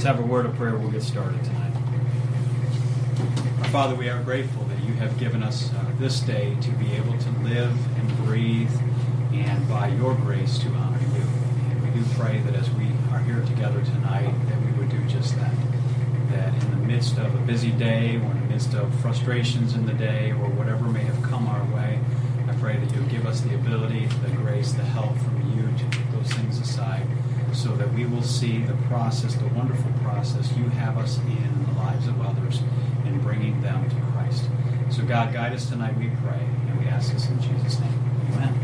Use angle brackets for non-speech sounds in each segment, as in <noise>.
Let's have a word of prayer. We'll get started tonight. Our Father, we are grateful that you have given us uh, this day to be able to live and breathe and by your grace to honor you. And we do pray that as we are here together tonight, that we would do just that. That in the midst of a busy day or in the midst of frustrations in the day or whatever may have come our way, I pray that you'll give us the ability, the grace, the help from you to put those things aside so that we will see the process, the wonderful process you have us in in the lives of others and bringing them to Christ. So, God, guide us tonight, we pray, and we ask this in Jesus' name. Amen.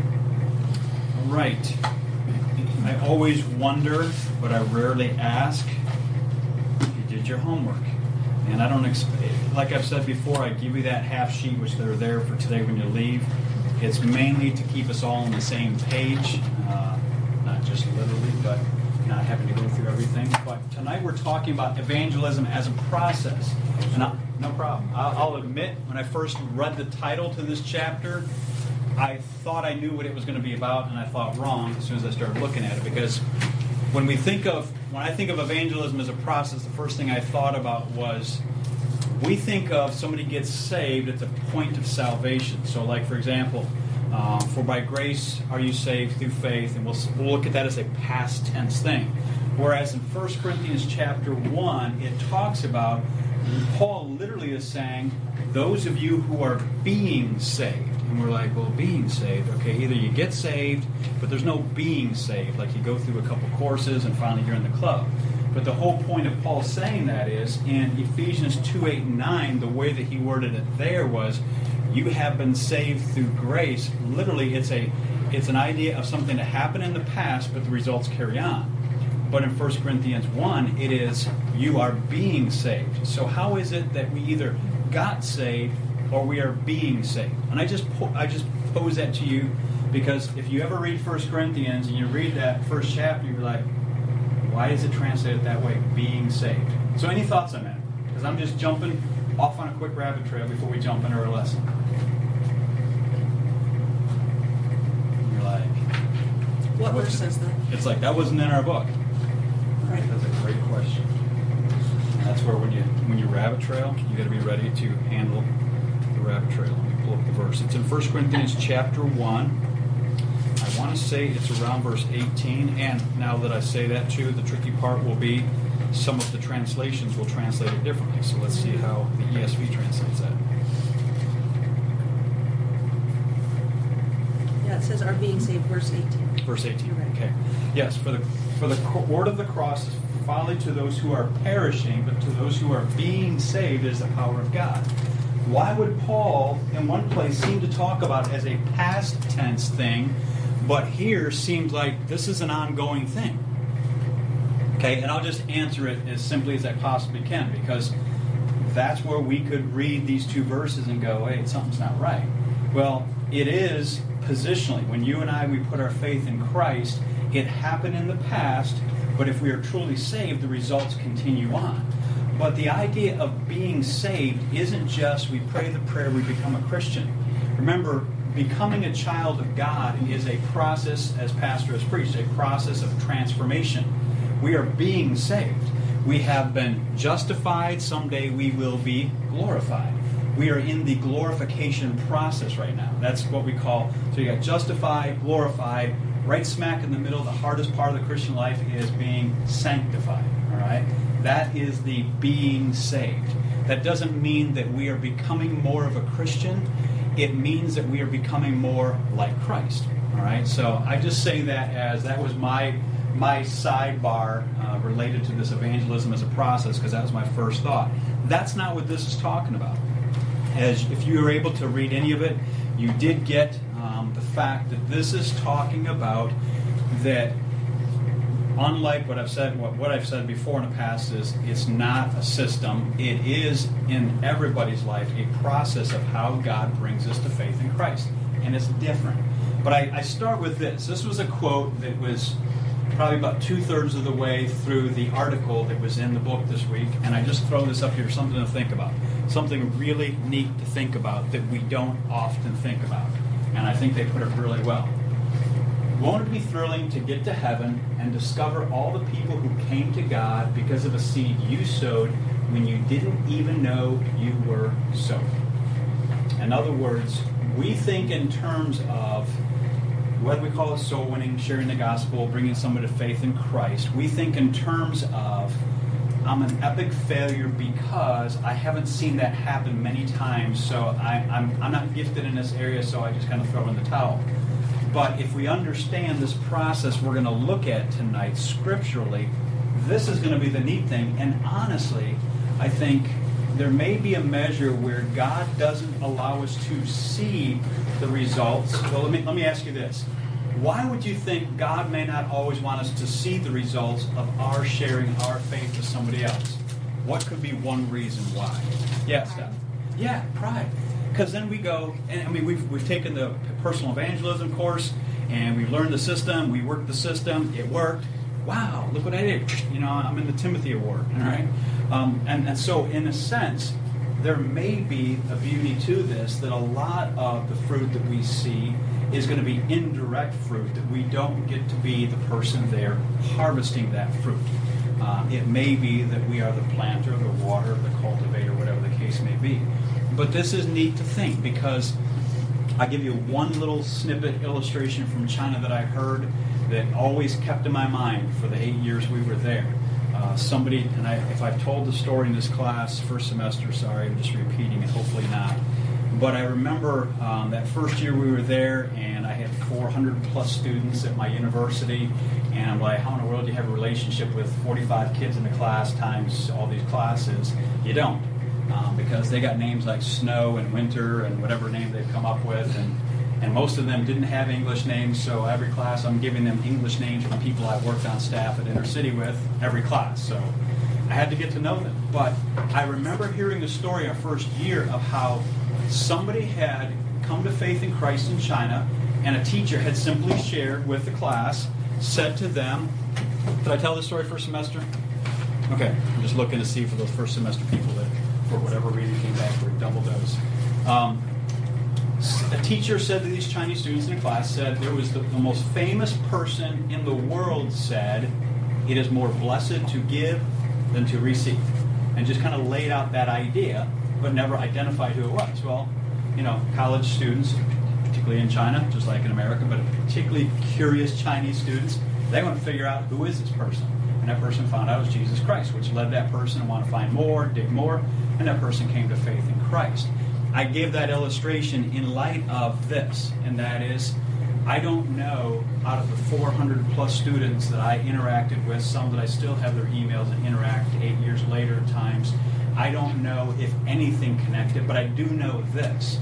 All right. I always wonder, but I rarely ask, you did your homework. And I don't expect, like I've said before, I give you that half sheet, which they're there for today when you leave. It's mainly to keep us all on the same page, uh, not just literally, but not having to go through everything. But tonight we're talking about evangelism as a process. And I, no problem. I'll, I'll admit, when I first read the title to this chapter, I thought I knew what it was going to be about, and I thought wrong as soon as I started looking at it. Because when we think of when I think of evangelism as a process, the first thing I thought about was we think of somebody gets saved at the point of salvation. So, like for example, uh, for by grace are you saved through faith, and we'll, we'll look at that as a past tense thing. Whereas in 1 Corinthians chapter 1, it talks about, Paul literally is saying, those of you who are being saved. And we're like, well, being saved, okay, either you get saved, but there's no being saved. Like you go through a couple courses and finally you're in the club. But the whole point of Paul saying that is in Ephesians 2 8 and 9, the way that he worded it there was, you have been saved through grace. Literally, it's a it's an idea of something that happened in the past, but the results carry on. But in 1 Corinthians 1, it is you are being saved. So how is it that we either got saved or we are being saved? And I just po- I just pose that to you because if you ever read 1 Corinthians and you read that first chapter, you're like, why is it translated that way? Being saved. So any thoughts on that? Because I'm just jumping off on a quick rabbit trail before we jump into our lesson. You're like, What verse says that? it's like that wasn't in our book. Right. That's a great question. That's where when you when you rabbit trail, you got to be ready to handle rabbit trail. Let me pull up the verse. It's in 1 Corinthians chapter one. I want to say it's around verse 18. And now that I say that too, the tricky part will be some of the translations will translate it differently. So let's see how the ESV translates that. Yeah, it says are being saved, verse 18. Verse 18. Right. Okay. Yes, for the for the word of the cross is folly to those who are perishing, but to those who are being saved is the power of God. Why would Paul, in one place, seem to talk about it as a past tense thing, but here seems like this is an ongoing thing? Okay, and I'll just answer it as simply as I possibly can because that's where we could read these two verses and go, hey, something's not right. Well, it is positionally. When you and I, we put our faith in Christ, it happened in the past, but if we are truly saved, the results continue on. But the idea of being saved isn't just we pray the prayer, we become a Christian. Remember, becoming a child of God is a process, as Pastor has preached, a process of transformation. We are being saved. We have been justified. Someday we will be glorified. We are in the glorification process right now. That's what we call, so you got justified, glorified, right smack in the middle. The hardest part of the Christian life is being sanctified. All right? That is the being saved. That doesn't mean that we are becoming more of a Christian. It means that we are becoming more like Christ. All right? So I just say that as that was my my sidebar uh, related to this evangelism as a process because that was my first thought. That's not what this is talking about. As if you were able to read any of it, you did get the fact that this is talking about that unlike what I've said, what, what I've said before in the past is it's not a system. It is in everybody's life a process of how God brings us to faith in Christ, and it's different. But I, I start with this. This was a quote that was probably about two thirds of the way through the article that was in the book this week, and I just throw this up here, something to think about, something really neat to think about that we don't often think about, and I think they put it really well. Won't it be thrilling to get to heaven and discover all the people who came to God because of a seed you sowed when you didn't even know you were sowing? In other words, we think in terms of whether we call it soul winning, sharing the gospel, bringing someone to faith in Christ, we think in terms of I'm an epic failure because I haven't seen that happen many times, so I, I'm, I'm not gifted in this area, so I just kind of throw in the towel. But if we understand this process we're going to look at tonight scripturally, this is going to be the neat thing. And honestly, I think there may be a measure where God doesn't allow us to see the results. Well, let me, let me ask you this why would you think God may not always want us to see the results of our sharing our faith with somebody else? What could be one reason why? Yes, Steph. Yeah, pride. Because then we go, and I mean, we've, we've taken the personal evangelism course, and we've learned the system, we worked the system, it worked. Wow, look what I did. You know, I'm in the Timothy Award, all right? Um, and, and so, in a sense, there may be a beauty to this that a lot of the fruit that we see is going to be indirect fruit, that we don't get to be the person there harvesting that fruit. Uh, it may be that we are the planter, the water, the cultivator, whatever the case may be. But this is neat to think because I give you one little snippet illustration from China that I heard that always kept in my mind for the eight years we were there. Uh, somebody, and I, if I've told the story in this class first semester, sorry, I'm just repeating it, hopefully not. But I remember um, that first year we were there, and I had 400 plus students at my university. And I'm like, how in the world do you have a relationship with 45 kids in the class times all these classes? You don't, um, because they got names like Snow and Winter and whatever name they've come up with. And, and most of them didn't have English names, so every class I'm giving them English names from people I worked on staff at Inner City with every class. So I had to get to know them. But I remember hearing the story our first year of how somebody had come to faith in Christ in China, and a teacher had simply shared with the class, said to them, Did I tell this story first semester? Okay, I'm just looking to see for those first semester people that, for whatever reason, came back for a double dose. Um, a teacher said to these Chinese students in the class, said there was the, the most famous person in the world said, it is more blessed to give than to receive. And just kind of laid out that idea but never identified who it was. Well, you know, college students, particularly in China, just like in America, but particularly curious Chinese students, they want to figure out who is this person. And that person found out it was Jesus Christ, which led that person to want to find more, dig more, and that person came to faith in Christ. I gave that illustration in light of this, and that is, I don't know out of the 400 plus students that I interacted with, some that I still have their emails and interact eight years later at times, I don't know if anything connected, but I do know this.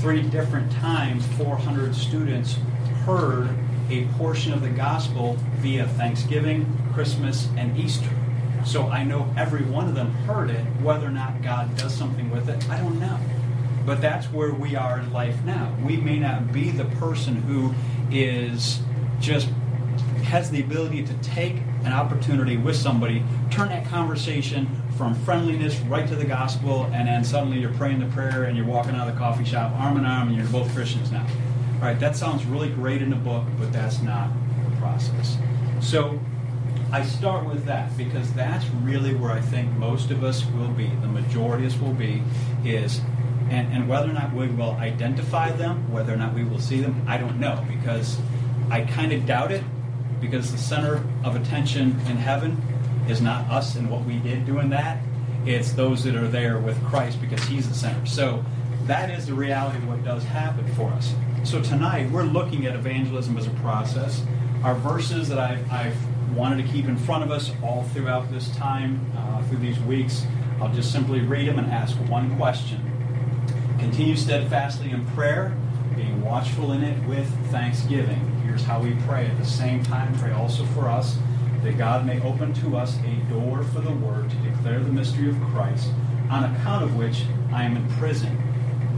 Three different times, 400 students heard a portion of the gospel via Thanksgiving, Christmas, and Easter. So I know every one of them heard it. Whether or not God does something with it, I don't know. But that's where we are in life now. We may not be the person who is just has the ability to take an opportunity with somebody, turn that conversation from friendliness right to the gospel, and then suddenly you're praying the prayer and you're walking out of the coffee shop arm in arm and you're both Christians now. All right, that sounds really great in a book, but that's not the process. So I start with that because that's really where I think most of us will be, the majority of us will be, is and, and whether or not we will identify them, whether or not we will see them, I don't know because I kind of doubt it because the center of attention in heaven is not us and what we did doing that. It's those that are there with Christ because He's the center. So that is the reality of what does happen for us. So tonight we're looking at evangelism as a process. Our verses that I've, I've wanted to keep in front of us all throughout this time, uh, through these weeks, I'll just simply read them and ask one question. Continue steadfastly in prayer, being watchful in it with thanksgiving. Here's how we pray. At the same time, pray also for us that God may open to us a door for the word to declare the mystery of Christ, on account of which I am in prison,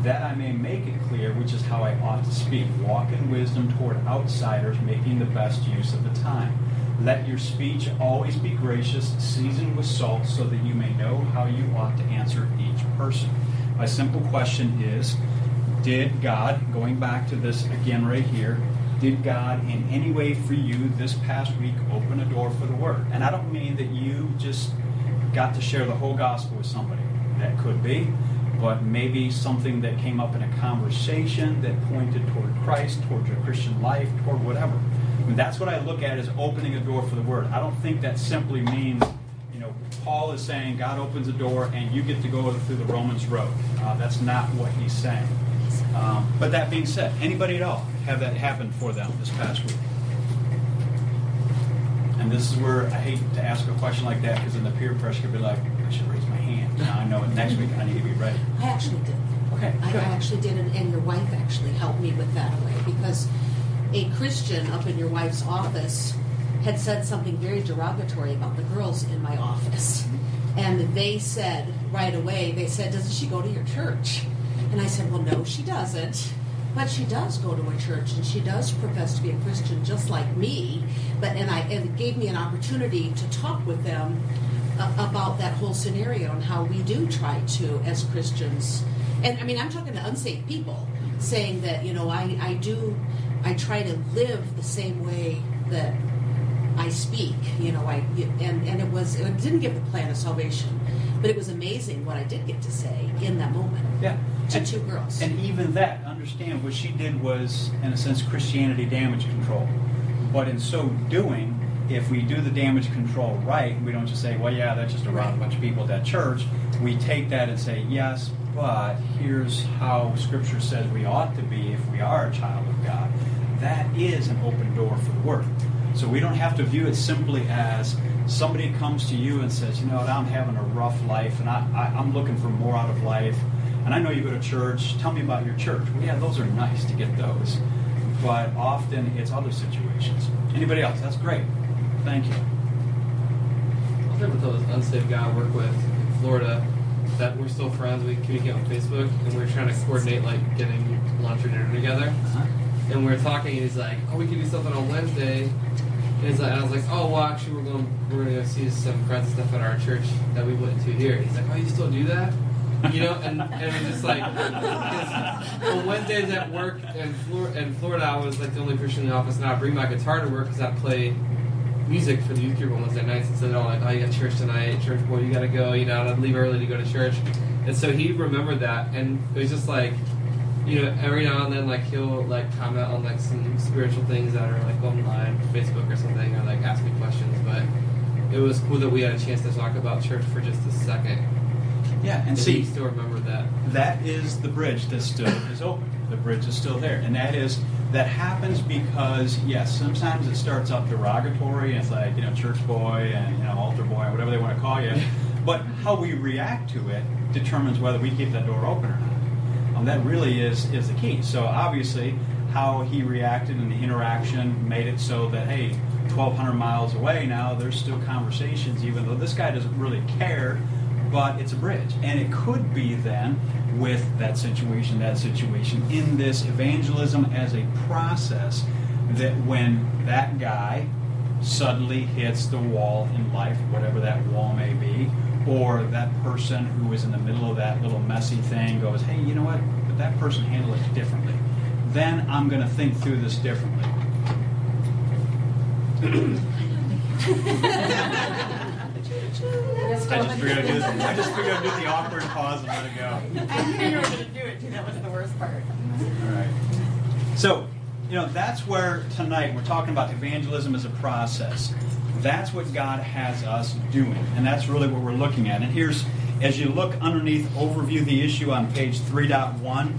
that I may make it clear which is how I ought to speak. Walk in wisdom toward outsiders, making the best use of the time. Let your speech always be gracious, seasoned with salt, so that you may know how you ought to answer each person. My simple question is Did God, going back to this again right here, Did God in any way for you this past week open a door for the Word? And I don't mean that you just got to share the whole gospel with somebody. That could be. But maybe something that came up in a conversation that pointed toward Christ, toward your Christian life, toward whatever. I mean, that's what I look at as opening a door for the Word. I don't think that simply means, you know, Paul is saying God opens a door and you get to go through the Romans road. Uh, that's not what he's saying. Um, but that being said, anybody at all have that happen for them this past week? And this is where I hate to ask a question like that because then the peer pressure could be like, I should raise my hand. Now I know next week I need to be ready. I actually did. Okay, I, good. actually did, and, and your wife actually helped me with that away because a Christian up in your wife's office had said something very derogatory about the girls in my office. Mm-hmm. And they said right away, they said, Doesn't she go to your church? And I said, Well, no, she doesn't. But she does go to a church and she does profess to be a Christian just like me. But and I and it gave me an opportunity to talk with them a- about that whole scenario and how we do try to as Christians. And I mean, I'm talking to unsaved people saying that, you know, I, I do, I try to live the same way that I speak, you know, I, and, and it was, it didn't give the plan of salvation, but it was amazing what I did get to say in that moment Yeah. to And- two girls. And even that, understand what she did was, in a sense, Christianity damage control. But in so doing, if we do the damage control right, we don't just say, well, yeah, that's just a bunch of people at that church. We take that and say, yes, but here's how Scripture says we ought to be if we are a child of God. That is an open door for the Word. So we don't have to view it simply as somebody comes to you and says, you know what, I'm having a rough life and I, I, I'm looking for more out of life. And I know you go to church. Tell me about your church. Well, yeah, those are nice to get those. But often it's other situations. Anybody else? That's great. Thank you. I'll share with those unsaved guy I work with in Florida that we're still friends. We communicate on Facebook, and we're trying to coordinate like getting lunch or dinner together. Uh-huh. And we are talking, and he's like, "Oh, we could do something on Wednesday." And, he's like, and I was like, "Oh, well, actually, we're going we're going to go see some friends and stuff at our church that we went to here." He's like, "Oh, you still do that?" You know, and, and it's just like 'cause on Wednesdays at work in, Flor- in Florida, I was like the only person in the office, and I bring my guitar to work because I play music for the youth group on Wednesday nights and said, "Oh, like, oh, you got church tonight, church boy, you got to go." You know, I'd leave early to go to church, and so he remembered that, and it was just like, you know, every now and then, like he'll like comment on like some spiritual things that are like online, Facebook or something, or like ask me questions. But it was cool that we had a chance to talk about church for just a second, Yeah, and see, still remembered that. that is the bridge that still <coughs> is open. The bridge is still there. And that is, that happens because, yes, sometimes it starts out derogatory and it's like, you know, church boy and, you know, altar boy, whatever they want to call you. <laughs> But how we react to it determines whether we keep that door open or not. Um, that really is, is the key. So obviously, how he reacted and the interaction made it so that, hey, 1,200 miles away now, there's still conversations, even though this guy doesn't really care but it's a bridge. And it could be then with that situation, that situation, in this evangelism as a process, that when that guy suddenly hits the wall in life, whatever that wall may be, or that person who is in the middle of that little messy thing goes, hey, you know what? But that person handled it differently. Then I'm going to think through this differently. <coughs> <laughs> I just figured I'd do this. I just figured I'd do the awkward pause and let it go. I knew you were going to do it too. That was the worst part. All right. So, you know, that's where tonight we're talking about evangelism as a process. That's what God has us doing, and that's really what we're looking at. And here's, as you look underneath overview the issue on page 3.1,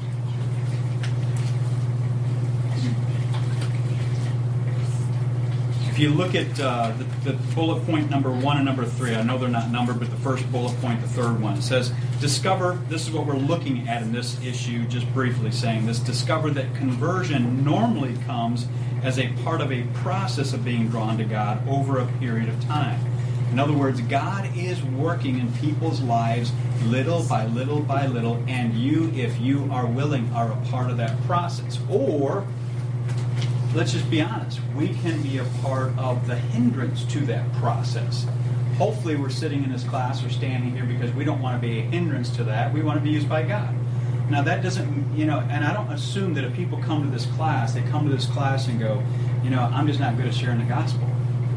you look at uh, the, the bullet point number one and number three, I know they're not numbered, but the first bullet point, the third one, says, discover, this is what we're looking at in this issue, just briefly saying this, discover that conversion normally comes as a part of a process of being drawn to God over a period of time. In other words, God is working in people's lives little by little by little, and you, if you are willing, are a part of that process. Or, let's just be honest, we can be a part of the hindrance to that process. Hopefully, we're sitting in this class or standing here because we don't want to be a hindrance to that. We want to be used by God. Now that doesn't, you know, and I don't assume that if people come to this class, they come to this class and go, you know, I'm just not good at sharing the gospel.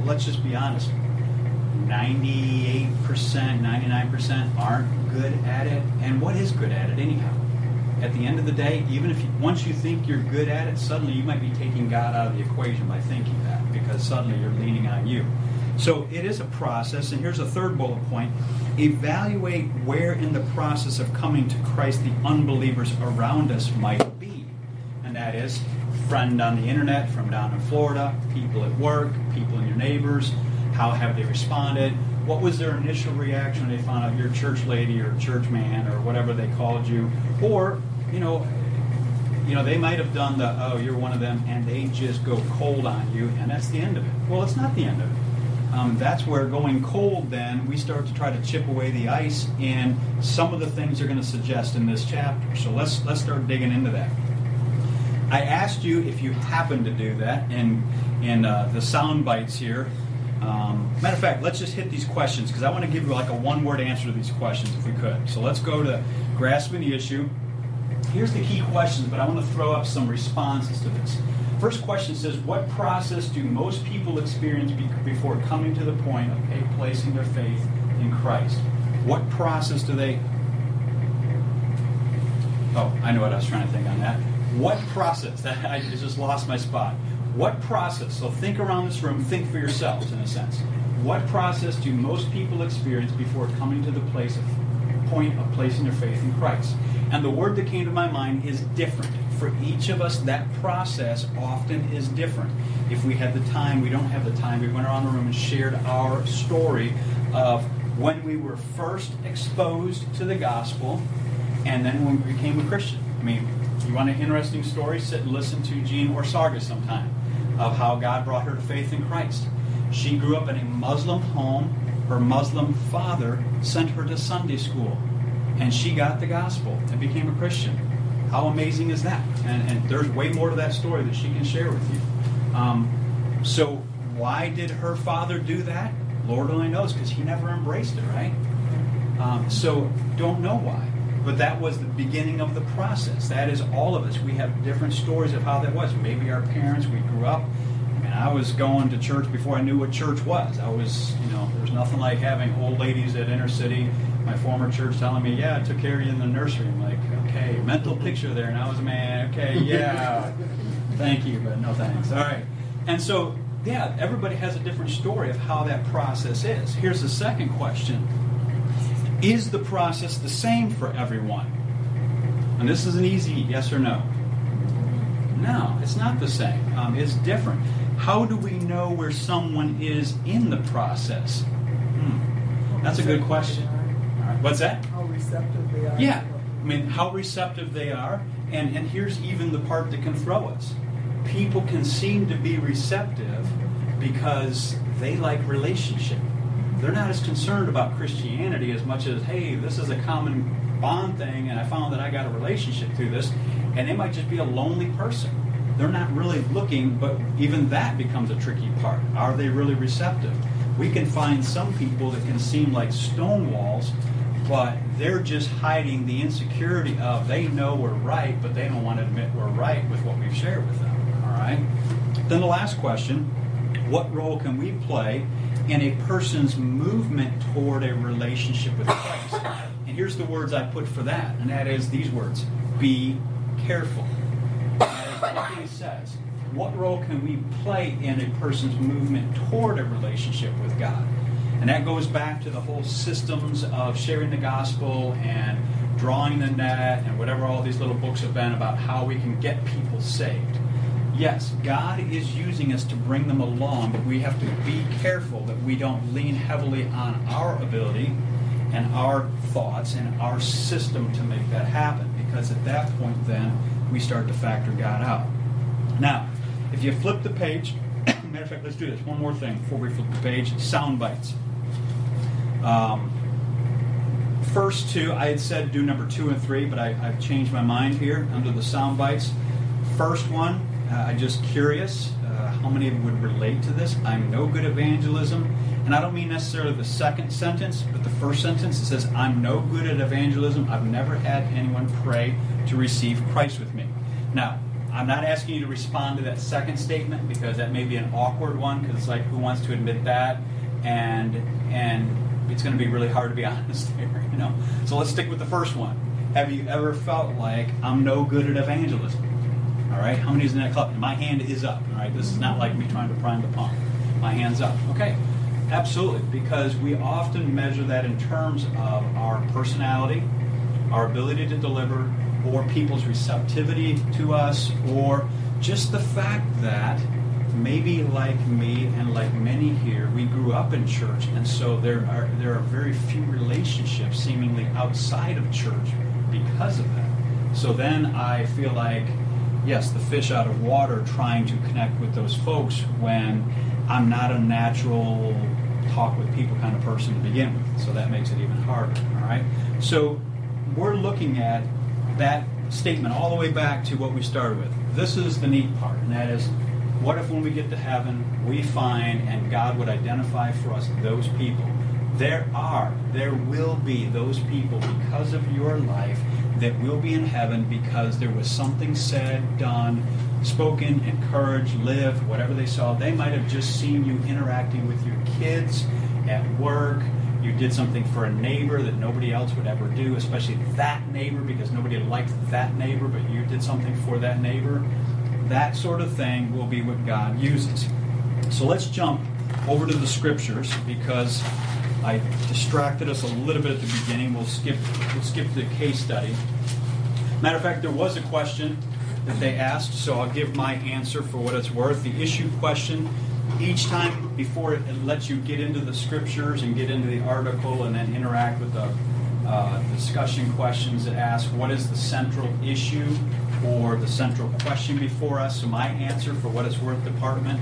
Let's just be honest. 98%, 99% aren't good at it. And what is good at it anyhow? At the end of the day, even if you, once you think you're good at it, suddenly you might be taking God out of the equation by thinking that because suddenly you're leaning on you. So it is a process, and here's a third bullet point evaluate where in the process of coming to Christ the unbelievers around us might be. And that is friend on the internet from down in Florida, people at work, people in your neighbors. How have they responded? What was their initial reaction when they found out you're church lady or church man or whatever they called you? Or, you know, you know, they might have done the, oh, you're one of them, and they just go cold on you, and that's the end of it. Well, it's not the end of it. Um, that's where going cold then we start to try to chip away the ice in some of the things they're going to suggest in this chapter. So let's let's start digging into that. I asked you if you happen to do that in in uh, the sound bites here. Um, matter of fact let's just hit these questions because i want to give you like a one word answer to these questions if we could. So let's go to grasping the issue here's the key questions but i want to throw up some responses to this First question says, What process do most people experience before coming to the point of placing their faith in Christ? What process do they. Oh, I know what I was trying to think on that. What process? <laughs> I just lost my spot. What process? So think around this room, think for yourselves in a sense. What process do most people experience before coming to the place of point of placing their faith in Christ? And the word that came to my mind is different for each of us, that process often is different. If we had the time, we don't have the time, we went around the room and shared our story of when we were first exposed to the gospel and then when we became a Christian. I mean, you want an interesting story? Sit and listen to Jean Orsaga sometime of how God brought her to faith in Christ. She grew up in a Muslim home. Her Muslim father sent her to Sunday school, and she got the gospel and became a Christian. How amazing is that? And, and there's way more to that story that she can share with you. Um, so, why did her father do that? Lord only knows because he never embraced it, right? Um, so, don't know why. But that was the beginning of the process. That is all of us. We have different stories of how that was. Maybe our parents, we grew up. I mean, I was going to church before I knew what church was. I was, you know, there's nothing like having old ladies at inner city my former church telling me, yeah, I took care of you in the nursery. I'm like, okay, mental picture there. And I was a man, okay, yeah, <laughs> thank you, but no thanks. All right. And so, yeah, everybody has a different story of how that process is. Here's the second question Is the process the same for everyone? And this is an easy yes or no. No, it's not the same. Um, it's different. How do we know where someone is in the process? Hmm. That's a good question. What's that? How receptive they are. Yeah. I mean, how receptive they are. And, and here's even the part that can throw us. People can seem to be receptive because they like relationship. They're not as concerned about Christianity as much as, hey, this is a common bond thing, and I found that I got a relationship through this. And they might just be a lonely person. They're not really looking, but even that becomes a tricky part. Are they really receptive? We can find some people that can seem like stone walls but they're just hiding the insecurity of they know we're right, but they don't want to admit we're right with what we've shared with them. All right? Then the last question what role can we play in a person's movement toward a relationship with Christ? And here's the words I put for that, and that is these words be careful. That is what he says. What role can we play in a person's movement toward a relationship with God? And that goes back to the whole systems of sharing the gospel and drawing the net and whatever all these little books have been about how we can get people saved. Yes, God is using us to bring them along, but we have to be careful that we don't lean heavily on our ability and our thoughts and our system to make that happen. Because at that point, then, we start to factor God out. Now, if you flip the page, <coughs> matter of fact, let's do this. One more thing before we flip the page sound bites. Um, first two, I had said do number two and three, but I, have changed my mind here under the sound bites. First one, uh, I'm just curious. Uh, how many would relate to this? I'm no good evangelism. And I don't mean necessarily the second sentence, but the first sentence. It says, I'm no good at evangelism. I've never had anyone pray to receive Christ with me. Now, I'm not asking you to respond to that second statement because that may be an awkward one because it's like, who wants to admit that? And, and it's going to be really hard to be <laughs> honest there, you know. So let's stick with the first one. Have you ever felt like I'm no good at evangelism? All right, how many is in that club? My hand is up. All right, this is not like me trying to prime the pump. My hand's up. Okay, absolutely, because we often measure that in terms of our personality, our ability to deliver, or people's receptivity to us, or just the fact that maybe like me and like many here, we grew up in church, and so there are there are very few relationships seemingly outside of church because of that. So then I feel like, yes, the fish out of water trying to connect with those folks when I'm not a natural talk with people kind of person to begin with. So that makes it even harder. All right. So we're looking at that statement all the way back to what we started with. This is the neat part, and that is what if when we get to heaven, we find and God would identify for us those people? There are, there will be those people because of your life that will be in heaven because there was something said, done, spoken, encouraged, lived, whatever they saw. They might have just seen you interacting with your kids at work. You did something for a neighbor that nobody else would ever do, especially that neighbor because nobody liked that neighbor, but you did something for that neighbor. That sort of thing will be what God uses. So let's jump over to the scriptures because I distracted us a little bit at the beginning. We'll skip we'll skip the case study. Matter of fact, there was a question that they asked, so I'll give my answer for what it's worth. The issue question, each time before it lets you get into the scriptures and get into the article and then interact with the uh, discussion questions that ask what is the central issue or the central question before us. So my answer for what it's worth department,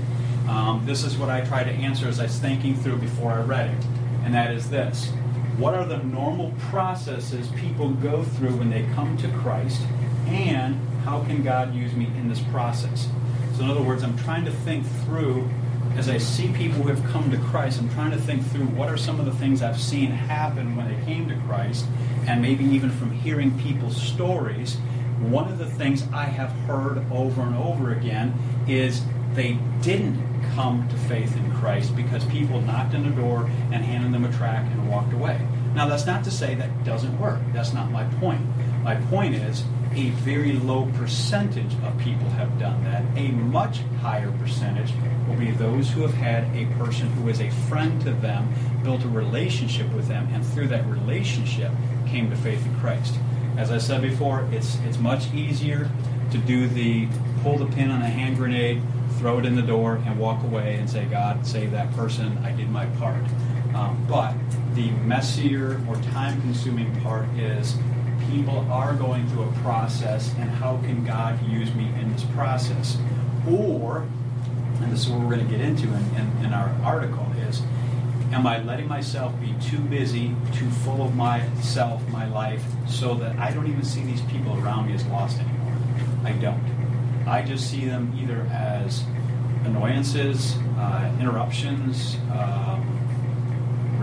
um, this is what I try to answer as I was thinking through before I read it and that is this What are the normal processes people go through when they come to Christ, and how can God use me in this process? So, in other words, I'm trying to think through, as I see people who have come to Christ, I'm trying to think through what are some of the things I've seen happen when they came to Christ, and maybe even from hearing people's stories. One of the things I have heard over and over again is they didn't come to faith in Christ because people knocked on the door and handed them a tract and walked away. Now, that's not to say that doesn't work. That's not my point. My point is a very low percentage of people have done that. A much higher percentage will be those who have had a person who is a friend to them, built a relationship with them, and through that relationship came to faith in Christ. As I said before, it's it's much easier to do the pull the pin on a hand grenade throw it in the door, and walk away and say, God, save that person. I did my part. Um, but the messier or time consuming part is people are going through a process, and how can God use me in this process? Or, and this is what we're going to get into in, in, in our article, is am I letting myself be too busy, too full of myself, my life, so that I don't even see these people around me as lost anymore? I don't. I just see them either as annoyances, uh, interruptions, um,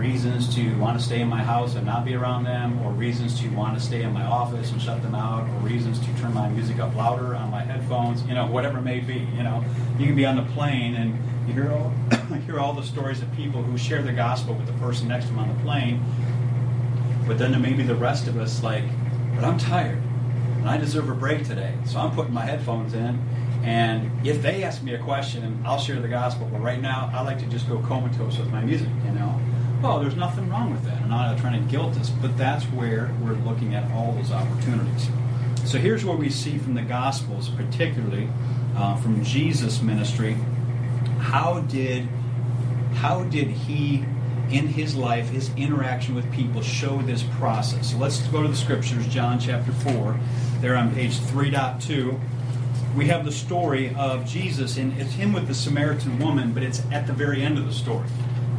reasons to want to stay in my house and not be around them, or reasons to want to stay in my office and shut them out, or reasons to turn my music up louder on my headphones, you know, whatever it may be. You know, you can be on the plane and you hear all, <coughs> hear all the stories of people who share the gospel with the person next to them on the plane, but then there may be the rest of us like, but I'm tired and I deserve a break today. So I'm putting my headphones in, and if they ask me a question, I'll share the gospel. But right now, I like to just go comatose with my music, you know. Well, there's nothing wrong with that. I'm not trying to guilt us, but that's where we're looking at all those opportunities. So here's what we see from the Gospels, particularly uh, from Jesus' ministry. How did how did he in his life, his interaction with people, show this process. So let's go to the scriptures, John chapter 4. There on page 3.2, we have the story of Jesus, and it's him with the Samaritan woman, but it's at the very end of the story.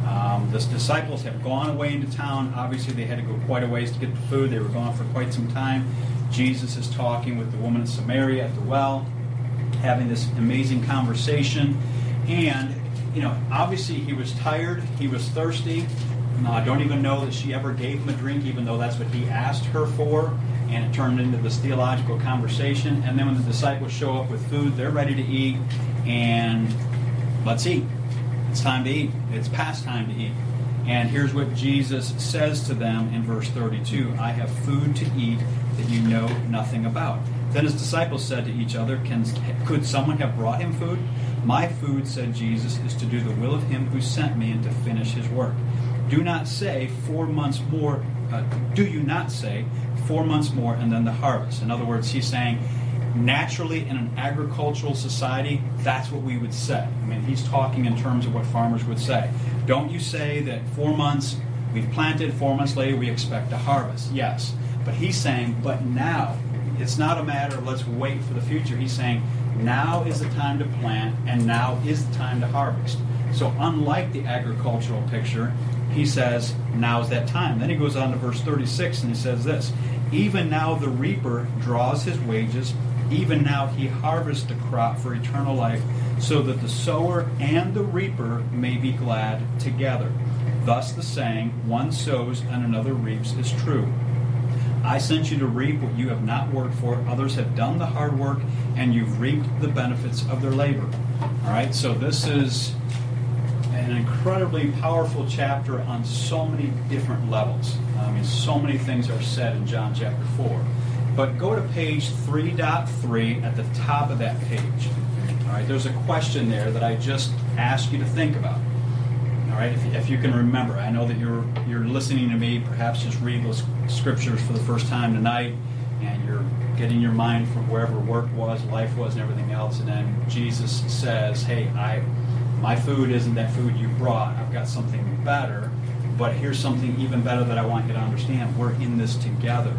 Um, the disciples have gone away into town. Obviously, they had to go quite a ways to get the food. They were gone for quite some time. Jesus is talking with the woman in Samaria at the well, having this amazing conversation. And, you know, obviously he was tired, he was thirsty. Uh, I don't even know that she ever gave him a drink, even though that's what he asked her for. And it turned into this theological conversation. And then when the disciples show up with food, they're ready to eat. And let's eat. It's time to eat. It's past time to eat. And here's what Jesus says to them in verse 32 I have food to eat that you know nothing about. Then his disciples said to each other, Can, Could someone have brought him food? My food, said Jesus, is to do the will of him who sent me and to finish his work. Do not say four months more, uh, do you not say four months more and then the harvest? In other words, he's saying, naturally in an agricultural society, that's what we would say. I mean, he's talking in terms of what farmers would say. Don't you say that four months we've planted, four months later we expect to harvest? Yes. But he's saying, but now, it's not a matter of let's wait for the future. He's saying, now is the time to plant and now is the time to harvest. So, unlike the agricultural picture, he says, now's that time. Then he goes on to verse 36 and he says this Even now the reaper draws his wages, even now he harvests the crop for eternal life, so that the sower and the reaper may be glad together. Thus the saying, one sows and another reaps, is true. I sent you to reap what you have not worked for. Others have done the hard work, and you've reaped the benefits of their labor. All right, so this is an incredibly powerful chapter on so many different levels. I mean, so many things are said in John chapter 4. But go to page 3.3 at the top of that page. All right, there's a question there that I just asked you to think about. All right, if, if you can remember, I know that you're you're listening to me, perhaps just read those scriptures for the first time tonight, and you're getting your mind from wherever work was, life was, and everything else, and then Jesus says, "Hey, I, my food isn't that food you brought. I've got something better, but here's something even better that I want you to understand. We're in this together."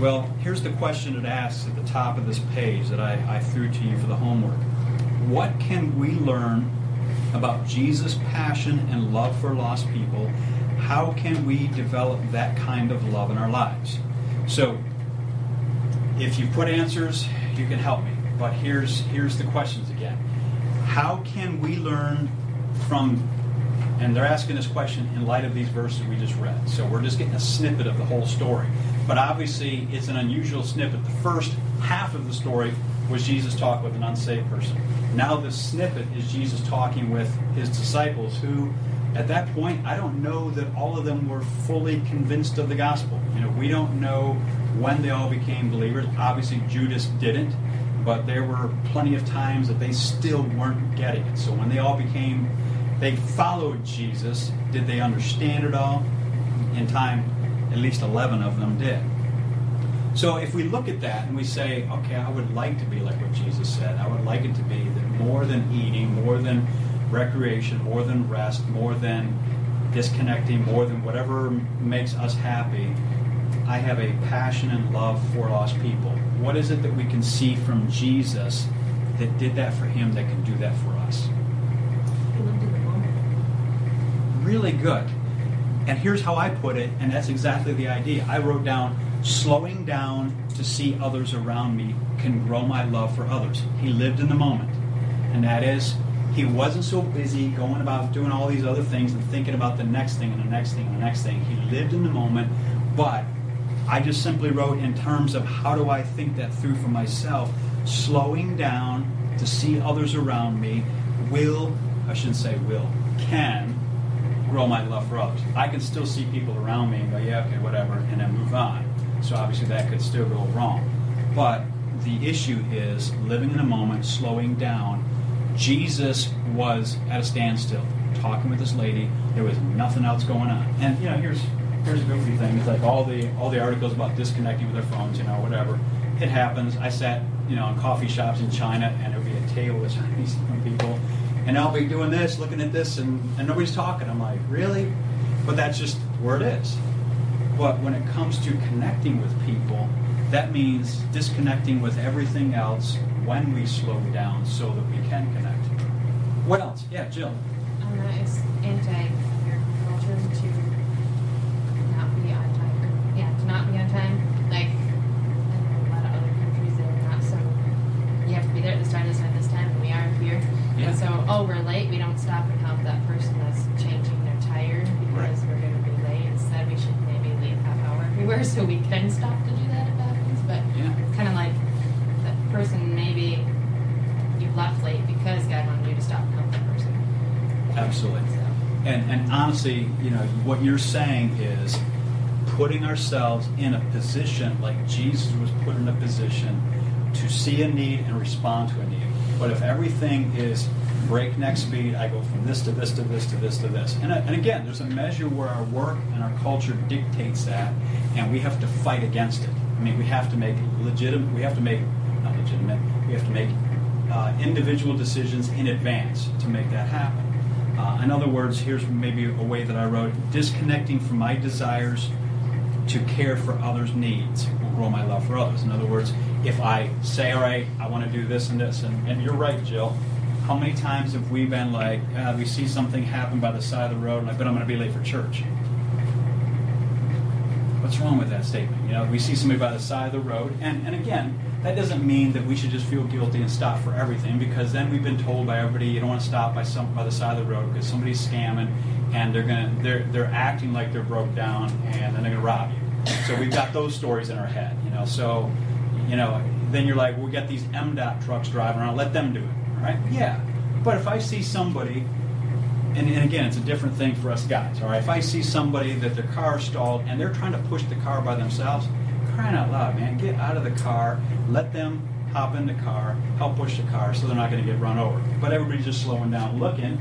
Well, here's the question it asks at the top of this page that I, I threw to you for the homework. What can we learn about Jesus' passion and love for lost people, how can we develop that kind of love in our lives? So, if you put answers, you can help me. But here's here's the questions again. How can we learn from and they're asking this question in light of these verses we just read. So we're just getting a snippet of the whole story. But obviously, it's an unusual snippet. The first half of the story was Jesus talking with an unsaved person. Now, the snippet is Jesus talking with his disciples, who, at that point, I don't know that all of them were fully convinced of the gospel. You know, we don't know when they all became believers. Obviously, Judas didn't, but there were plenty of times that they still weren't getting it. So when they all became, they followed Jesus. Did they understand it all? In time, at least 11 of them did. So if we look at that and we say, okay, I would like to be like what Jesus said. I would like it to be that more than eating, more than recreation, more than rest, more than disconnecting, more than whatever makes us happy, I have a passion and love for lost people. What is it that we can see from Jesus that did that for him that can do that for us? Really good. And here's how I put it, and that's exactly the idea. I wrote down slowing down to see others around me can grow my love for others. He lived in the moment. And that is, he wasn't so busy going about doing all these other things and thinking about the next thing and the next thing and the next thing. He lived in the moment, but I just simply wrote in terms of how do I think that through for myself, slowing down to see others around me will, I shouldn't say will, can grow my love for. I can still see people around me and go, yeah, okay, whatever, and then move on. So obviously that could still go wrong. But the issue is living in the moment, slowing down. Jesus was at a standstill, talking with this lady. There was nothing else going on. And you know, here's here's a goofy thing. It's like all the all the articles about disconnecting with their phones, you know, whatever. It happens. I sat, you know, in coffee shops in China, and there'll be a table with Chinese <laughs> people, and I'll be doing this, looking at this, and, and nobody's talking. I'm like, really? But that's just where it is. But when it comes to connecting with people, that means disconnecting with everything else when we slow down so that we can connect. What else? Yeah, Jill. Um, that is anti-culture to not be on time. Or, yeah, to not be on time. Like, in a lot of other countries, they're not so. You have to be there at this time, this time, this time, and we are here. Yeah. And so, oh, we're late. Everywhere, so we can stop to do that if it happens. But Yeah. it's kind of like that person maybe you left late because God wanted you to stop and help that person. Absolutely. So, And, and honestly, you know, what you're saying is putting ourselves in a position like Jesus was put in a position to see a need and respond to a need. But if everything is breakneck speed, I go from this to this to this to this to this. And, uh, and again, there's a measure where our work and our culture dictates that, and we have to fight against it. I mean, we have to make legitimate, we have to make, not legitimate, we have to make uh, individual decisions in advance to make that happen. Uh, in other words, here's maybe a way that I wrote disconnecting from my desires to care for others' needs will grow my love for others. In other words, if I say, all right, I want to do this and this, and, and you're right, Jill, how many times have we been like, uh, we see something happen by the side of the road and I bet I'm going to be late for church? What's wrong with that statement? You know, we see somebody by the side of the road, and, and again, that doesn't mean that we should just feel guilty and stop for everything, because then we've been told by everybody you don't want to stop by some by the side of the road because somebody's scamming, and they're gonna they're they're acting like they're broke down, and then they're gonna rob you. So we've got those stories in our head, you know. So, you know, then you're like, we got these MDOT trucks driving around, let them do it, right? Yeah, but if I see somebody and, and again, it's a different thing for us guys. All right, if I see somebody that their car stalled and they're trying to push the car by themselves, crying out loud, man, get out of the car, let them hop in the car, help push the car, so they're not going to get run over. But everybody's just slowing down, looking.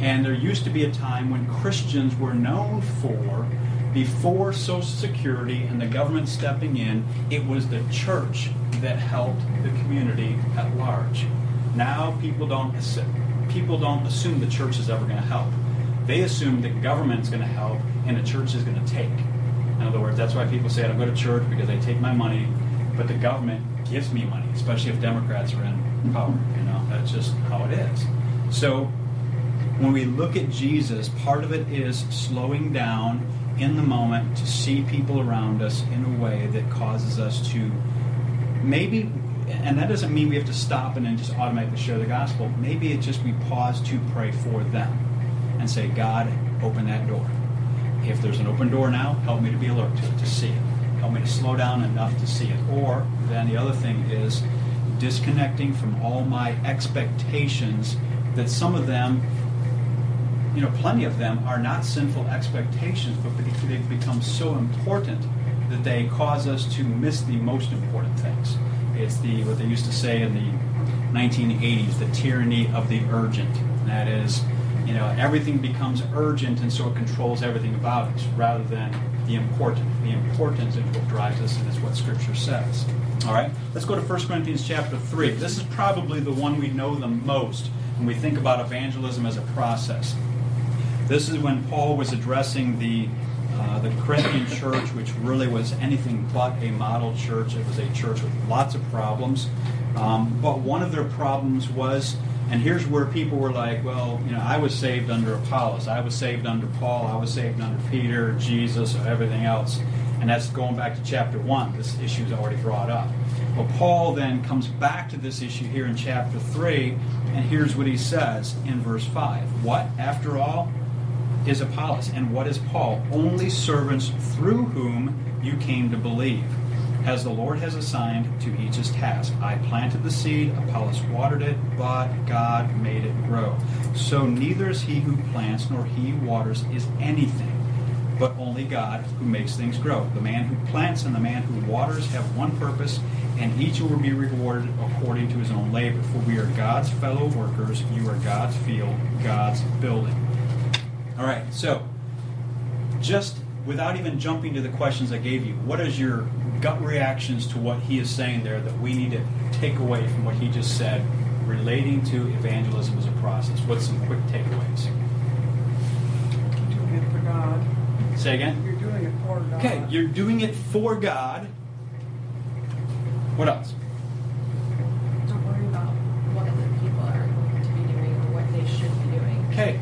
And there used to be a time when Christians were known for, before Social Security and the government stepping in, it was the church that helped the community at large. Now people don't people don't assume the church is ever going to help. They assume that government's going to help and the church is going to take. In other words, that's why people say I don't go to church because they take my money, but the government gives me money, especially if Democrats are in power. You know, that's just how it is. So when we look at Jesus, part of it is slowing down in the moment to see people around us in a way that causes us to maybe and that doesn't mean we have to stop and then just automatically share the gospel. Maybe it's just we pause to pray for them and say, God, open that door. If there's an open door now, help me to be alert to it, to see it. Help me to slow down enough to see it. Or then the other thing is disconnecting from all my expectations that some of them you know, plenty of them are not sinful expectations, but they've become so important that they cause us to miss the most important things. It's the what they used to say in the 1980s, the tyranny of the urgent. That is, you know, everything becomes urgent, and so it controls everything about us, rather than the important. The importance is what drives us, and it's what Scripture says. All right, let's go to 1 Corinthians chapter 3. This is probably the one we know the most when we think about evangelism as a process. This is when Paul was addressing the uh, the Corinthian church, which really was anything but a model church. It was a church with lots of problems. Um, but one of their problems was, and here's where people were like, well, you know, I was saved under Apollos, I was saved under Paul, I was saved under Peter, Jesus, everything else. And that's going back to chapter 1. This issue is already brought up. Well, Paul then comes back to this issue here in chapter 3, and here's what he says in verse 5. What, after all, is Apollos, and what is Paul? Only servants through whom you came to believe, as the Lord has assigned to each his task. I planted the seed, Apollos watered it, but God made it grow. So neither is he who plants nor he who waters is anything, but only God who makes things grow. The man who plants and the man who waters have one purpose, and each will be rewarded according to his own labor. For we are God's fellow workers, you are God's field, God's building. All right, so just without even jumping to the questions I gave you, what is your gut reactions to what he is saying there that we need to take away from what he just said relating to evangelism as a process? What's some quick takeaways? doing it for God. Say again? You're doing it for God. Okay, you're doing it for God. What else? Don't worry about what other people are going to be doing or what they should be doing. Okay.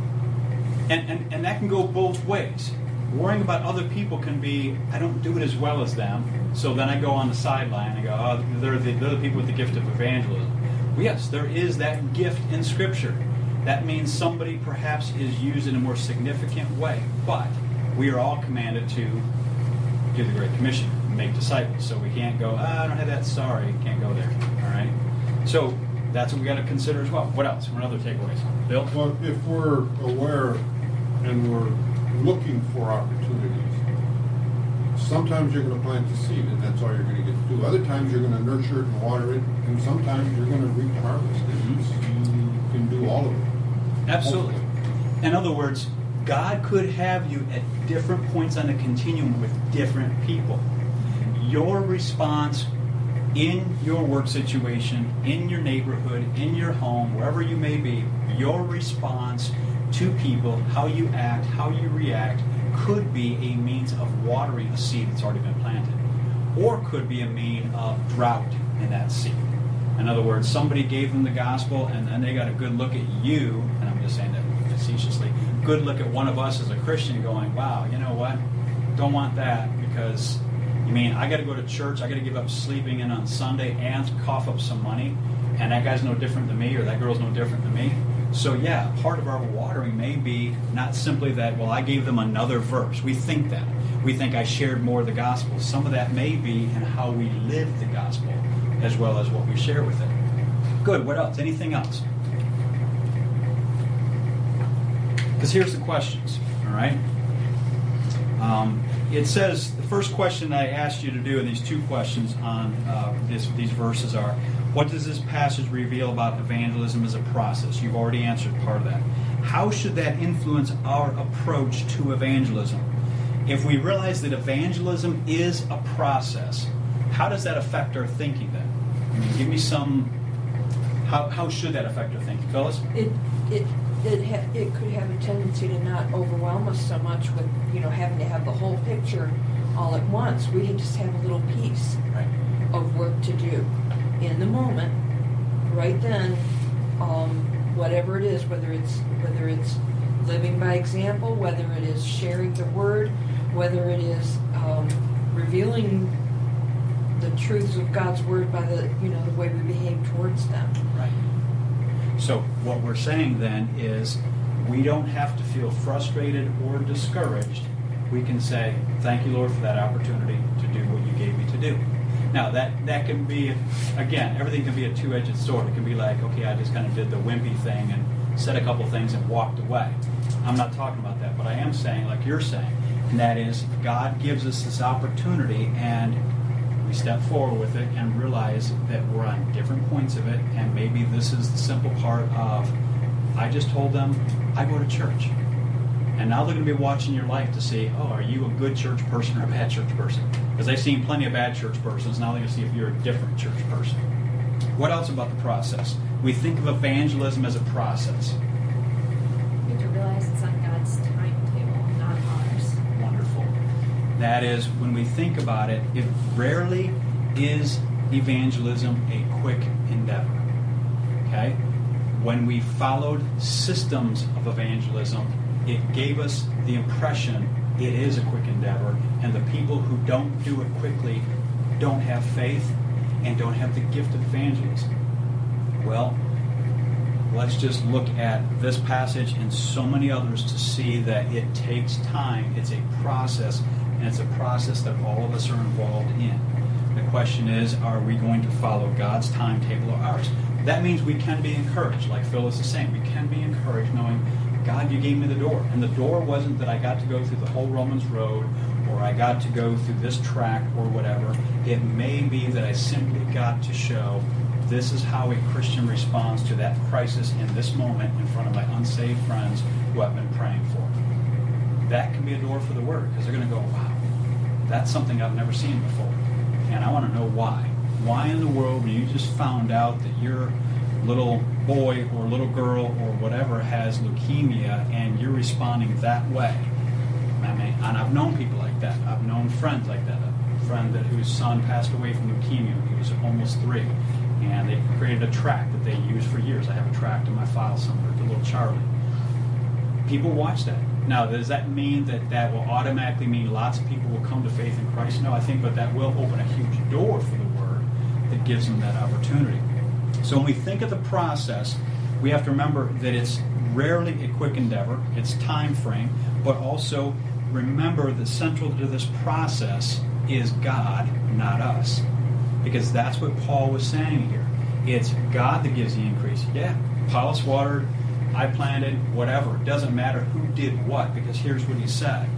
And, and, and can go both ways. Worrying about other people can be, I don't do it as well as them, so then I go on the sideline and go, oh, they're the, they're the people with the gift of evangelism. Well, yes, there is that gift in Scripture. That means somebody perhaps is used in a more significant way, but we are all commanded to do the Great Commission, make disciples. So we can't go, ah, I don't have that, sorry, can't go there. All right? So that's what we got to consider as well. What else? What other takeaways? Bill? Well, if we're aware and we're looking for opportunities, sometimes you're gonna plant the seed and that's all you're gonna get to do. Other times you're gonna nurture it and water it, and sometimes you're gonna reap the harvest. And you can do all of it. Absolutely. In other words, God could have you at different points on the continuum with different people. Your response in your work situation, in your neighborhood, in your home, wherever you may be, your response to people, how you act, how you react, could be a means of watering a seed that's already been planted, or could be a mean of drought in that seed. In other words, somebody gave them the gospel and then they got a good look at you, and I'm just saying that facetiously, good look at one of us as a Christian going, wow, you know what? Don't want that because, you mean, I got to go to church, I got to give up sleeping in on Sunday and cough up some money, and that guy's no different than me or that girl's no different than me. So, yeah, part of our watering may be not simply that, well, I gave them another verse. We think that. We think I shared more of the gospel. Some of that may be in how we live the gospel as well as what we share with it. Good. What else? Anything else? Because here's the questions, all right? Um, it says the first question I asked you to do in these two questions on uh, this, these verses are what does this passage reveal about evangelism as a process? You've already answered part of that. How should that influence our approach to evangelism? If we realize that evangelism is a process, how does that affect our thinking then? I mean, give me some. How, how should that affect our thinking, Phyllis? It, it, it, ha- it could have a tendency to not overwhelm us so much with, you know, having to have the whole picture all at once. We can just have a little piece of work to do in the moment, right then, um, whatever it is, whether it's whether it's living by example, whether it is sharing the word, whether it is um, revealing the truths of God's word by the you know the way we behave towards them. Right. So what we're saying then is we don't have to feel frustrated or discouraged. We can say, "Thank you, Lord, for that opportunity to do what you gave me to do." Now that that can be, again, everything can be a two-edged sword. It can be like, okay, I just kind of did the wimpy thing and said a couple things and walked away. I'm not talking about that, but I am saying, like you're saying, and that is, God gives us this opportunity and we step forward with it and realize that we're on different points of it, and maybe this is the simple part of I just told them I go to church. And now they're going to be watching your life to see, oh, are you a good church person or a bad church person? Because they've seen plenty of bad church persons. Now they're going to see if you're a different church person. What else about the process? We think of evangelism as a process. You have to realize it's on God's timetable, not ours. Wonderful. That is, when we think about it, it rarely is evangelism a quick endeavor. Okay? When we followed systems of evangelism, it gave us the impression it is a quick endeavor, and the people who don't do it quickly don't have faith and don't have the gift of evangelism. Well, let's just look at this passage and so many others to see that it takes time. It's a process, and it's a process that all of us are involved in. The question is, are we going to follow God's timetable or ours? That means we can be encouraged, like Phyllis is saying. We can be encouraged knowing, God, you gave me the door. And the door wasn't that I got to go through the whole Romans road or I got to go through this track or whatever. It may be that I simply got to show this is how a Christian responds to that crisis in this moment in front of my unsaved friends who I've been praying for. That can be a door for the word because they're going to go, wow, that's something I've never seen before. And I want to know why. Why in the world, when you just found out that your little boy or little girl or whatever has leukemia and you're responding that way? I mean, and I've known people like that. I've known friends like that. A friend that whose son passed away from leukemia. when He was almost three, and they created a track that they used for years. I have a track in my file somewhere. The little Charlie. People watch that. Now, does that mean that that will automatically mean lots of people will come to faith in Christ? No, I think, but that will open a huge door for the Word that gives them that opportunity. So when we think of the process, we have to remember that it's rarely a quick endeavor. It's time frame, but also remember that central to this process is God, not us. Because that's what Paul was saying here. It's God that gives the increase. Yeah, Apollos watered, I planted, whatever. It doesn't matter who did what, because here's what he said.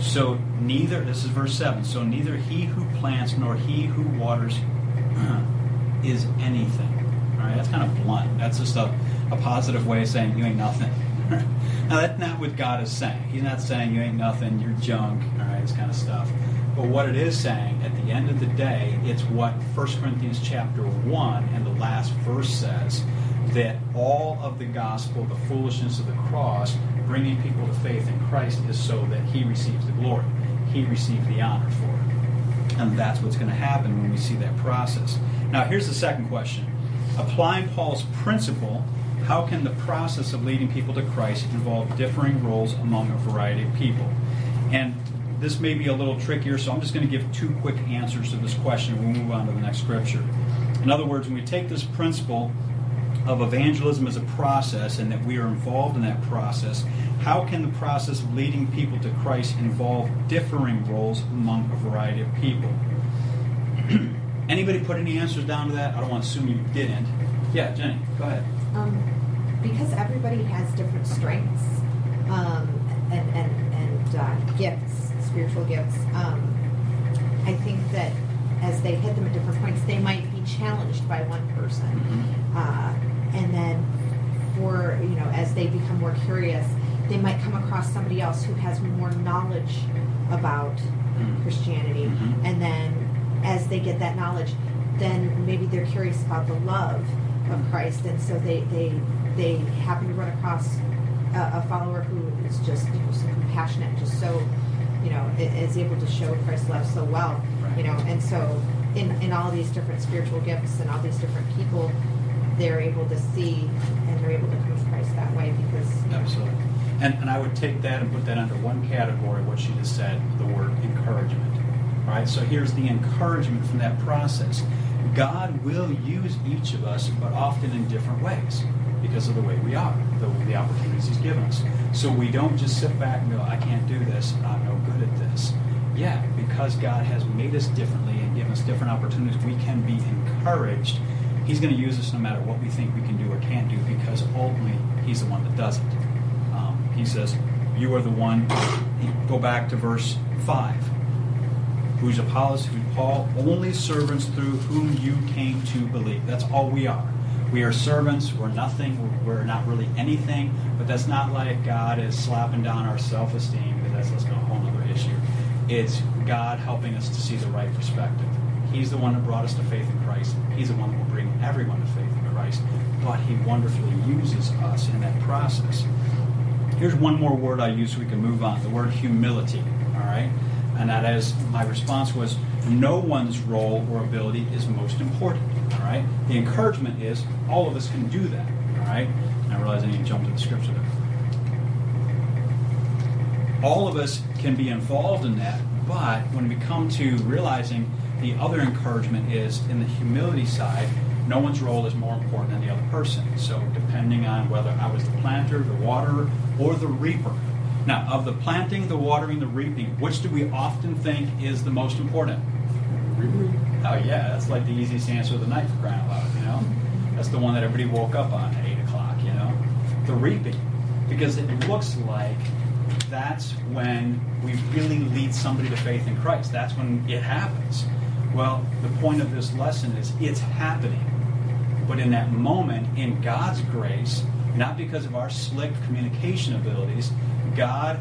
So neither, this is verse 7, so neither he who plants nor he who waters <clears throat> is anything. All right, that's kind of blunt. That's just a, a positive way of saying you ain't nothing. <laughs> now, that's not what God is saying. He's not saying you ain't nothing, you're junk, all right, this kind of stuff. But what it is saying, at the end of the day, it's what 1 Corinthians chapter 1 and the last verse says that all of the gospel, the foolishness of the cross, bringing people to faith in Christ is so that he receives the glory. He receives the honor for it. And that's what's going to happen when we see that process. Now, here's the second question. Applying Paul's principle, how can the process of leading people to Christ involve differing roles among a variety of people? And this may be a little trickier, so I'm just going to give two quick answers to this question and we'll move on to the next scripture. In other words, when we take this principle of evangelism as a process and that we are involved in that process, how can the process of leading people to Christ involve differing roles among a variety of people? <clears throat> Anybody put any answers down to that? I don't want to assume you didn't. Yeah, Jenny, go ahead. Um, because everybody has different strengths um, and, and, and uh, gifts, spiritual gifts, um, I think that as they hit them at different points, they might be challenged by one person. Mm-hmm. Uh, and then for, you know, as they become more curious, they might come across somebody else who has more knowledge about Mhm. Christianity. Mhm. And then as they get that knowledge, then maybe they're curious about the love of Christ. And so they, they, they happen to run across a, a follower who is just, you know, so compassionate, just so, you know, is able to show Christ's love so well, you know. And so in, in all these different spiritual gifts and all these different people, they're able to see and they're able to to Christ that way because Absolutely. And, and I would take that and put that under one category, what she just said, the word encouragement. All right, so here's the encouragement from that process. God will use each of us, but often in different ways because of the way we are, the, the opportunities He's given us. So we don't just sit back and go, I can't do this, I'm no good at this. Yeah, because God has made us differently and given us different opportunities, we can be encouraged. He's going to use us no matter what we think we can do or can't do because ultimately He's the one that does it. Um, he says, You are the one. Go back to verse 5. Who's Apollos, who's Paul, only servants through whom you came to believe. That's all we are. We are servants. We're nothing. We're not really anything. But that's not like God is slapping down our self esteem, that's, that's a whole other issue. It's God helping us to see the right perspective. He's the one that brought us to faith in Christ. He's the one that will bring everyone to faith in Christ. But He wonderfully uses us in that process. Here's one more word I use so we can move on the word humility. All right? And that is, my response was, no one's role or ability is most important. All right? The encouragement is, all of us can do that. All right? And I realize I need to jump to the scripture there. All of us can be involved in that, but when we come to realizing the other encouragement is in the humility side, no one's role is more important than the other person. So, depending on whether I was the planter, the waterer, or the reaper. Now, of the planting, the watering, the reaping, which do we often think is the most important? Oh, yeah, that's like the easiest answer of the night for crying out loud, you know? That's the one that everybody woke up on at 8 o'clock, you know? The reaping. Because it looks like that's when we really lead somebody to faith in Christ. That's when it happens. Well, the point of this lesson is it's happening. But in that moment, in God's grace, not because of our slick communication abilities, God,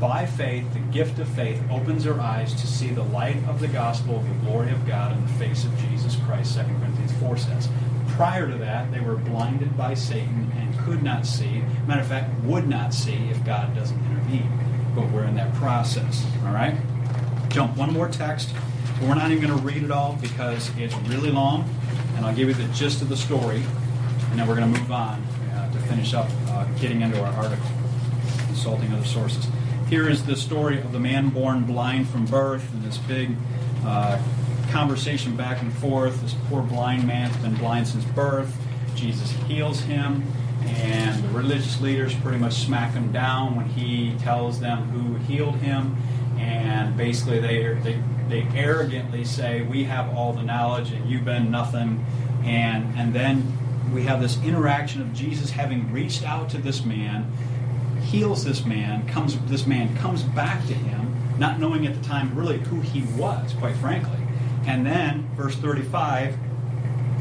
by faith, the gift of faith, opens their eyes to see the light of the gospel of the glory of God in the face of Jesus Christ, 2 Corinthians 4 says. Prior to that, they were blinded by Satan and could not see. Matter of fact, would not see if God doesn't intervene. But we're in that process. All right? Jump one more text. We're not even going to read it all because it's really long, and I'll give you the gist of the story, and then we're going to move on uh, to finish up uh, getting into our article, consulting other sources. Here is the story of the man born blind from birth, and this big uh, conversation back and forth. This poor blind man's been blind since birth. Jesus heals him, and the religious leaders pretty much smack him down when he tells them who healed him. And basically they, they, they arrogantly say, We have all the knowledge and you've been nothing. And, and then we have this interaction of Jesus having reached out to this man, heals this man, comes, this man comes back to him, not knowing at the time really who he was, quite frankly. And then, verse 35,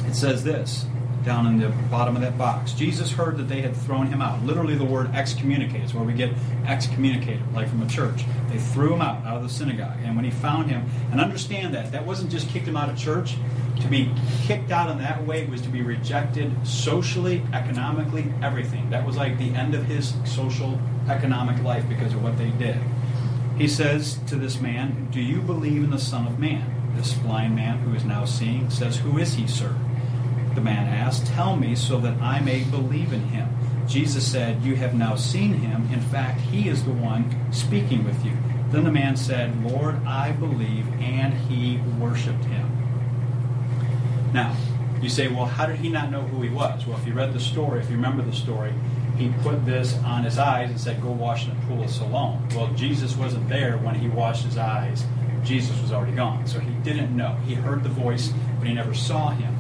it says this down in the bottom of that box. Jesus heard that they had thrown him out. Literally, the word excommunicate is where we get excommunicated, like from a church. They threw him out, out of the synagogue. And when he found him, and understand that, that wasn't just kicked him out of church. To be kicked out in that way was to be rejected socially, economically, everything. That was like the end of his social, economic life because of what they did. He says to this man, Do you believe in the Son of Man? This blind man who is now seeing says, Who is he, sir? The man asked, Tell me so that I may believe in him. Jesus said, You have now seen him. In fact, he is the one speaking with you. Then the man said, Lord, I believe, and he worshiped him. Now, you say, Well, how did he not know who he was? Well, if you read the story, if you remember the story, he put this on his eyes and said, Go wash in the pool of Siloam. Well, Jesus wasn't there when he washed his eyes. Jesus was already gone. So he didn't know. He heard the voice, but he never saw him.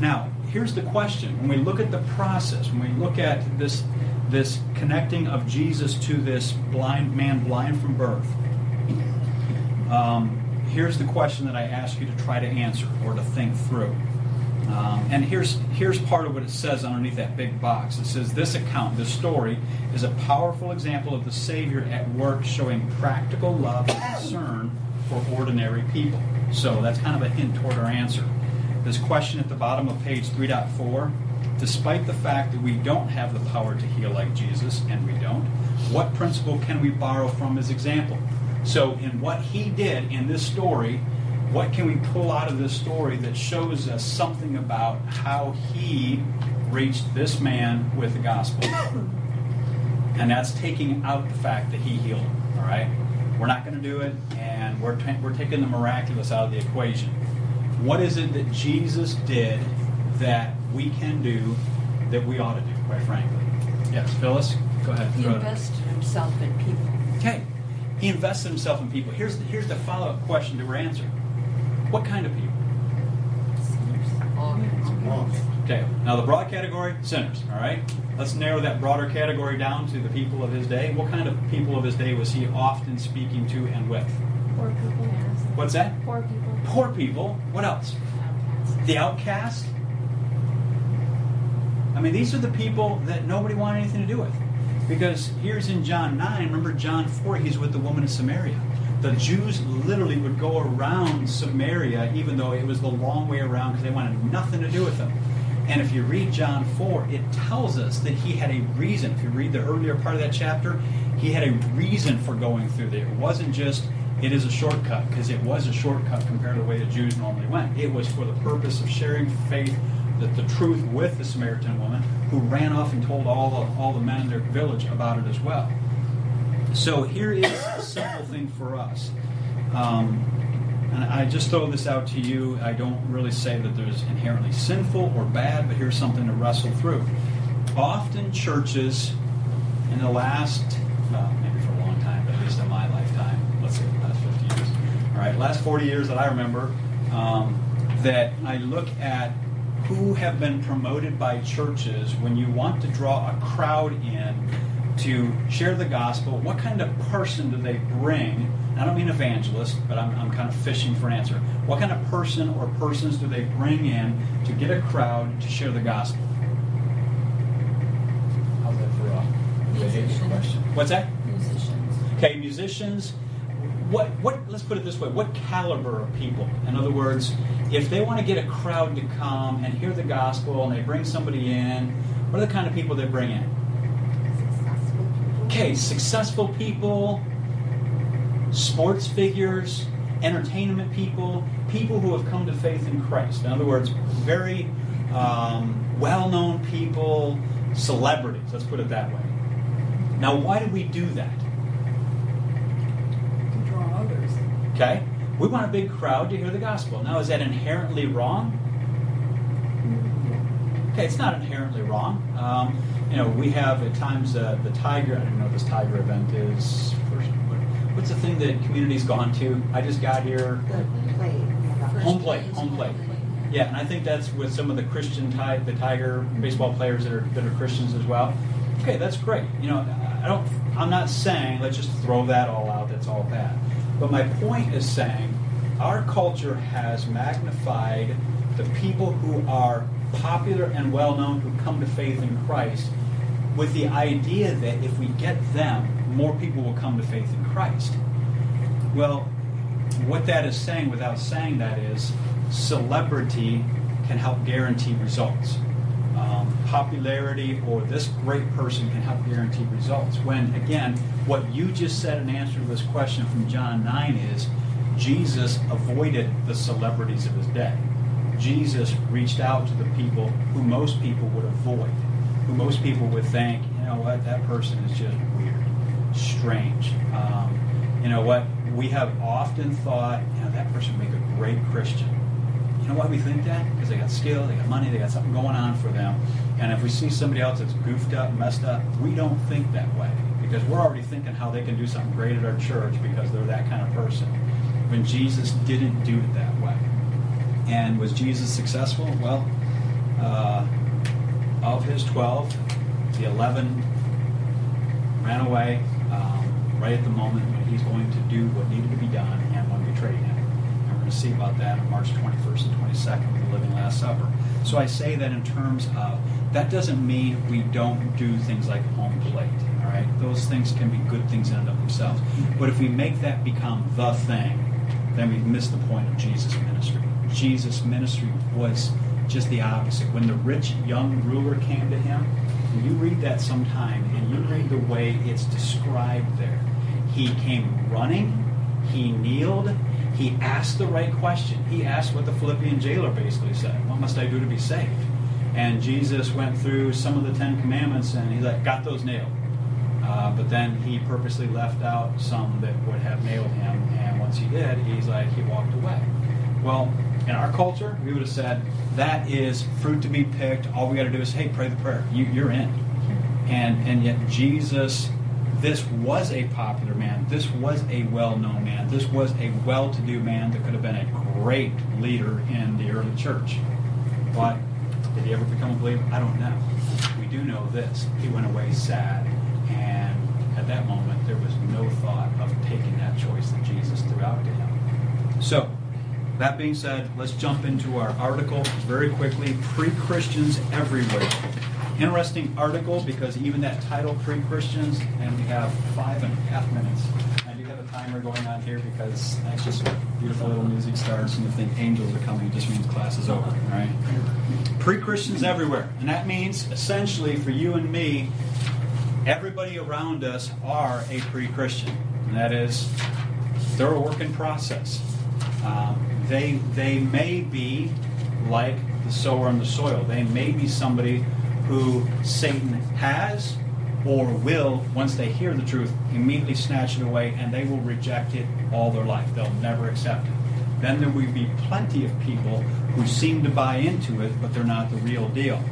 Now, here's the question. When we look at the process, when we look at this, this connecting of Jesus to this blind man, blind from birth, um, here's the question that I ask you to try to answer or to think through. Um, and here's here's part of what it says underneath that big box. It says this account, this story, is a powerful example of the Savior at work, showing practical love and concern for ordinary people. So that's kind of a hint toward our answer. This question at the bottom of page 3.4, despite the fact that we don't have the power to heal like Jesus, and we don't, what principle can we borrow from his example? So, in what he did in this story, what can we pull out of this story that shows us something about how he reached this man with the gospel? And that's taking out the fact that he healed him, all right? We're not going to do it, and we're, ta- we're taking the miraculous out of the equation. What is it that Jesus did that we can do that we ought to do, quite frankly? Yes, Phyllis, go ahead. He throw it. invested himself in people. Okay. He invested himself in people. Here's the, here's the follow up question to our answer. What kind of people? All kinds of people. Lost. Okay. Now the broad category, sinners. All right. Let's narrow that broader category down to the people of his day. What kind of people of his day was he often speaking to and with? Poor people. What's that? Poor people. Poor people. What else? The outcast. I mean, these are the people that nobody wanted anything to do with. Because here's in John 9, remember John 4, he's with the woman of Samaria. The Jews literally would go around Samaria, even though it was the long way around because they wanted nothing to do with them. And if you read John 4, it tells us that he had a reason. If you read the earlier part of that chapter, he had a reason for going through there. It wasn't just, it is a shortcut, because it was a shortcut compared to the way the Jews normally went. It was for the purpose of sharing faith, the, the truth with the Samaritan woman, who ran off and told all the, all the men in their village about it as well. So here is a simple thing for us. Um, and I just throw this out to you. I don't really say that there's inherently sinful or bad, but here's something to wrestle through. Often churches in the last, well, maybe for a long time, but at least in my lifetime, let's say the last 50 years, all right, last 40 years that I remember, um, that I look at who have been promoted by churches when you want to draw a crowd in to share the gospel, what kind of person do they bring? I don't mean evangelist, but I'm, I'm kind of fishing for an answer. What kind of person or persons do they bring in to get a crowd to share the gospel? How's that for a behavior question? What's that? Musicians. Okay, musicians. What what? Let's put it this way: What caliber of people? In other words, if they want to get a crowd to come and hear the gospel, and they bring somebody in, what are the kind of people they bring in? Okay, successful people, sports figures, entertainment people, people who have come to faith in Christ. In other words, very um, well known people, celebrities, let's put it that way. Now, why do we do that? To draw others. Okay? We want a big crowd to hear the gospel. Now, is that inherently wrong? Okay, it's not inherently wrong. Um, you know, we have at times uh, the Tiger, I don't know what this Tiger event is. First, what's the thing that community's gone to? I just got here. Play. Home plate, home plate. Yeah, and I think that's with some of the Christian ti- the Tiger baseball players that are that are Christians as well. Okay, that's great. You know, I don't. I'm not saying let's just throw that all out. That's all bad. But my point is saying our culture has magnified the people who are popular and well known who come to faith in Christ with the idea that if we get them, more people will come to faith in Christ. Well, what that is saying without saying that is celebrity can help guarantee results. Um, popularity or this great person can help guarantee results. When, again, what you just said in answer to this question from John 9 is Jesus avoided the celebrities of his day. Jesus reached out to the people who most people would avoid, who most people would think, you know what, that person is just weird, strange. Um, you know what, we have often thought, you know, that person would make a great Christian. You know why we think that? Because they got skill, they got money, they got something going on for them. And if we see somebody else that's goofed up, messed up, we don't think that way. Because we're already thinking how they can do something great at our church because they're that kind of person. When Jesus didn't do it that way. And was Jesus successful? Well, uh, of his 12, the 11 ran away um, right at the moment when he's going to do what needed to be done and one betrayed him. To see about that on March 21st and 22nd with the Living Last Supper. So I say that in terms of that doesn't mean we don't do things like home plate. All right, those things can be good things in and of themselves. But if we make that become the thing, then we've missed the point of Jesus' ministry. Jesus' ministry was just the opposite. When the rich young ruler came to him, you read that sometime and you read the way it's described there, he came running, he kneeled, he asked the right question. He asked what the Philippian jailer basically said What must I do to be saved? And Jesus went through some of the Ten Commandments and he like, got those nailed. Uh, but then he purposely left out some that would have nailed him. And once he did, he's like, he walked away. Well, in our culture, we would have said, that is fruit to be picked. All we got to do is, hey, pray the prayer. You, you're in. And, and yet, Jesus, this was a popular man. This was a well known man. This was a well to do man that could have been a great leader in the early church. But did he ever become a believer? I don't know. We do know this. He went away sad. And at that moment, there was no thought of taking that choice that Jesus threw out to him. So, that being said, let's jump into our article very quickly Pre Christians Everywhere. Interesting article because even that title, Pre Christians, and we have five and a half minutes. I do have a timer going on here because that's just beautiful little music starts, and if the angels are coming, it just means class is over. Right? Pre Christians Everywhere. And that means essentially for you and me, everybody around us are a pre Christian. And that is, they're a work in process. Um, they, they may be like the sower in the soil. They may be somebody who Satan has or will, once they hear the truth, immediately snatch it away and they will reject it all their life. They'll never accept it. Then there will be plenty of people who seem to buy into it, but they're not the real deal.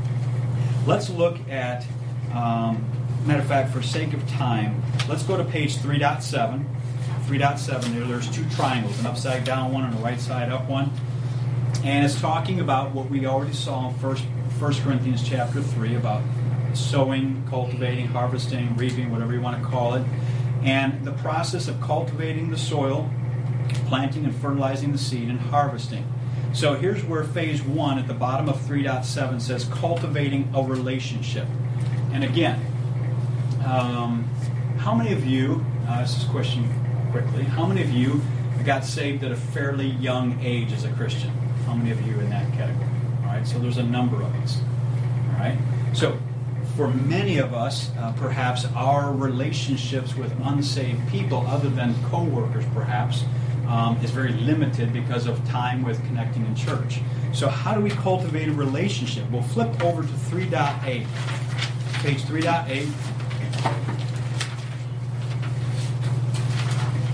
Let's look at, um, matter of fact, for sake of time, let's go to page 3.7. 3.7 there, there's two triangles, an upside down one and a right side up one. And it's talking about what we already saw in First, First Corinthians chapter 3 about sowing, cultivating, harvesting, reaping, whatever you want to call it. And the process of cultivating the soil, planting and fertilizing the seed, and harvesting. So here's where phase one at the bottom of 3.7 says cultivating a relationship. And again, um, how many of you, uh, this is a question quickly, how many of you got saved at a fairly young age as a Christian? How many of you in that category? Right, so there's a number of us. All right, so for many of us, uh, perhaps our relationships with unsaved people, other than coworkers, perhaps, um, is very limited because of time with connecting in church. So, how do we cultivate a relationship? We'll flip over to 3.8. Page 3.8.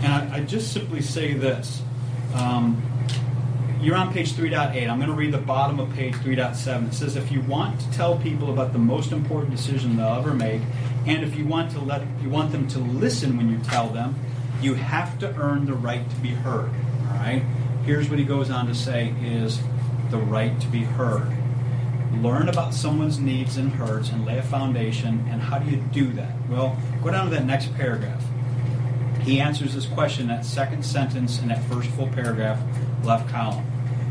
And I, I just simply say this. Um, you're on page 3.8. I'm going to read the bottom of page 3.7. It says, if you want to tell people about the most important decision they'll ever make, and if you want to let you want them to listen when you tell them, You have to earn the right to be heard. All right? Here's what he goes on to say is the right to be heard. Learn about someone's needs and hurts and lay a foundation. And how do you do that? Well, go down to that next paragraph. He answers this question, that second sentence in that first full paragraph, left column.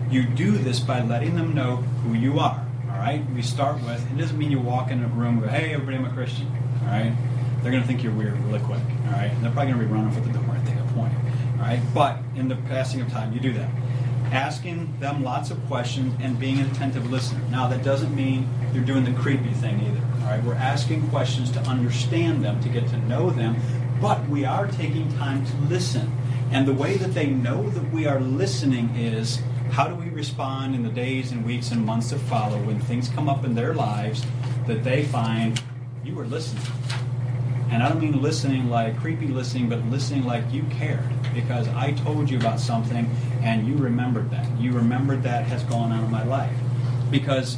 You do this by letting them know who you are. All right? We start with, it doesn't mean you walk in a room and go, hey, everybody, I'm a Christian. All right? They're going to think you're weird really quick. All right? And they're probably going to be running for the door at that point. All right? But in the passing of time, you do that. Asking them lots of questions and being an attentive listener. Now, that doesn't mean you're doing the creepy thing either. All right? We're asking questions to understand them, to get to know them, but we are taking time to listen. And the way that they know that we are listening is how do we respond in the days and weeks and months that follow when things come up in their lives that they find you were listening. And I don't mean listening like creepy listening, but listening like you cared because I told you about something and you remembered that. You remembered that has gone on in my life. Because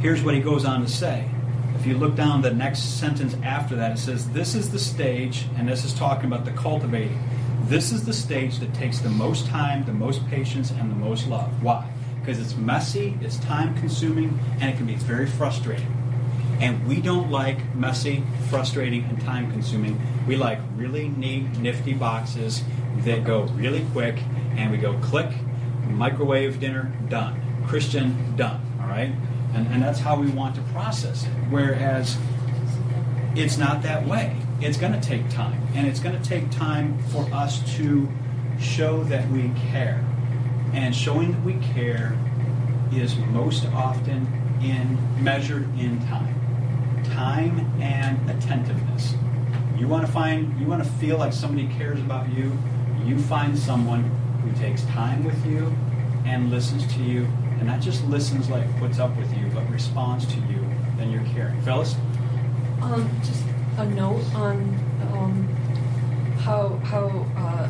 here's what he goes on to say. If you look down the next sentence after that, it says, This is the stage, and this is talking about the cultivating. This is the stage that takes the most time, the most patience, and the most love. Why? Because it's messy, it's time consuming, and it can be very frustrating. And we don't like messy, frustrating, and time consuming. We like really neat, nifty boxes that go really quick, and we go click, microwave dinner, done. Christian, done. All right? And, and that's how we want to process it. Whereas it's not that way. It's going to take time. And it's going to take time for us to show that we care. And showing that we care is most often in measured in time. Time and attentiveness. You want to find you want to feel like somebody cares about you, you find someone who takes time with you and listens to you and not just listens like puts up with you, but responds to you, then you're caring. Phyllis? Um, just a note on um, how how uh,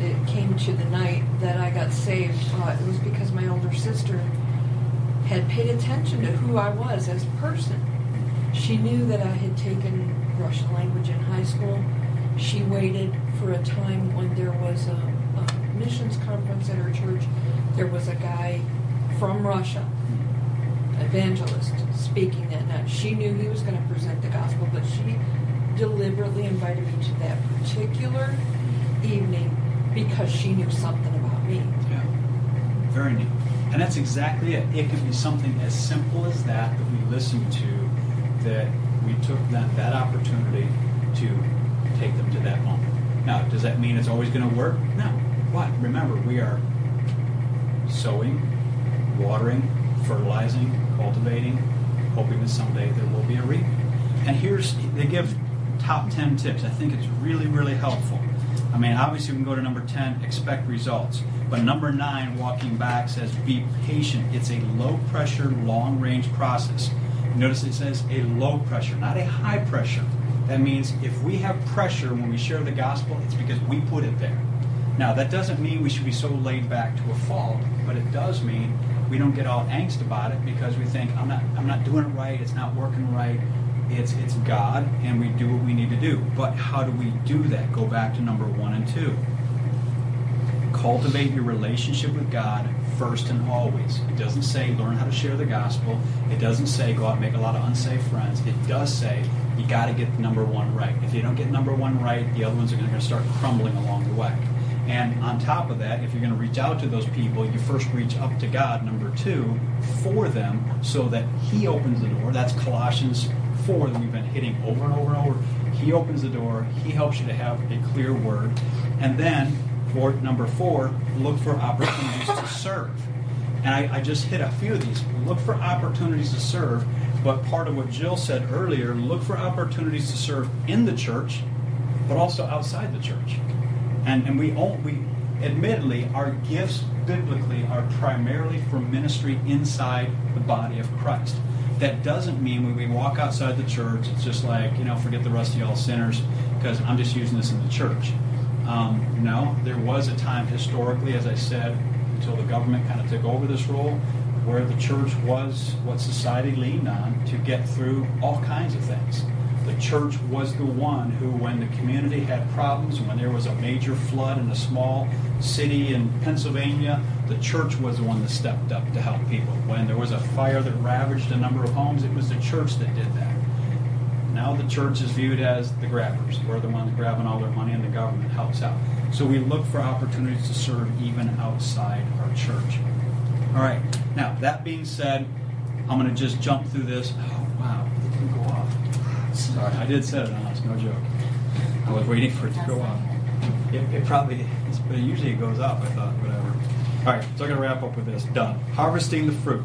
it came to the night that I got saved. Uh, it was because my older sister had paid attention to who I was as a person. She knew that I had taken Russian language in high school. She waited for a time when there was a, a missions conference at her church. There was a guy from Russia, evangelist, speaking that night. She knew he was going to present the gospel, but she deliberately invited me to that particular evening because she knew something about me. Yeah. Very neat. And that's exactly it. It could be something as simple as that that we listened to, that we took that, that opportunity to take them to that moment. Now, does that mean it's always going to work? No. What? Remember, we are sowing, watering, fertilizing, cultivating, hoping that someday there will be a reaping. And here's, they give top 10 tips. I think it's really, really helpful. I mean, obviously, we can go to number 10, expect results. But number 9, walking back, says be patient. It's a low pressure, long range process. Notice it says a low pressure, not a high pressure. That means if we have pressure when we share the gospel, it's because we put it there. Now, that doesn't mean we should be so laid back to a fault, but it does mean we don't get all angst about it because we think I'm not I'm not doing it right, it's not working right. It's it's God and we do what we need to do. But how do we do that? Go back to number 1 and 2. Cultivate your relationship with God first and always. It doesn't say learn how to share the gospel. It doesn't say go out and make a lot of unsafe friends. It does say you got to get number 1 right. If you don't get number 1 right, the other ones are going to start crumbling along the way. And on top of that, if you're going to reach out to those people, you first reach up to God, number two, for them so that He opens the door. That's Colossians 4 that we've been hitting over and over and over. He opens the door, He helps you to have a clear word. And then, for number four, look for opportunities to serve. And I, I just hit a few of these. Look for opportunities to serve. But part of what Jill said earlier, look for opportunities to serve in the church, but also outside the church. And, and we, all, we, admittedly, our gifts biblically are primarily for ministry inside the body of Christ. That doesn't mean when we walk outside the church, it's just like, you know, forget the rest of y'all sinners because I'm just using this in the church. Um, no, there was a time historically, as I said, until the government kind of took over this role, where the church was what society leaned on to get through all kinds of things. The church was the one who, when the community had problems, when there was a major flood in a small city in Pennsylvania, the church was the one that stepped up to help people. When there was a fire that ravaged a number of homes, it was the church that did that. Now the church is viewed as the grabbers. We're the ones grabbing all their money, and the government helps out. So we look for opportunities to serve even outside our church. All right. Now that being said, I'm going to just jump through this. Oh wow, it didn't go off. Sorry, I did set it on. No joke. I was waiting for it to go off. It, it probably, but usually it goes off. I thought, whatever. All right, so I'm going to wrap up with this. Done. Harvesting the fruit.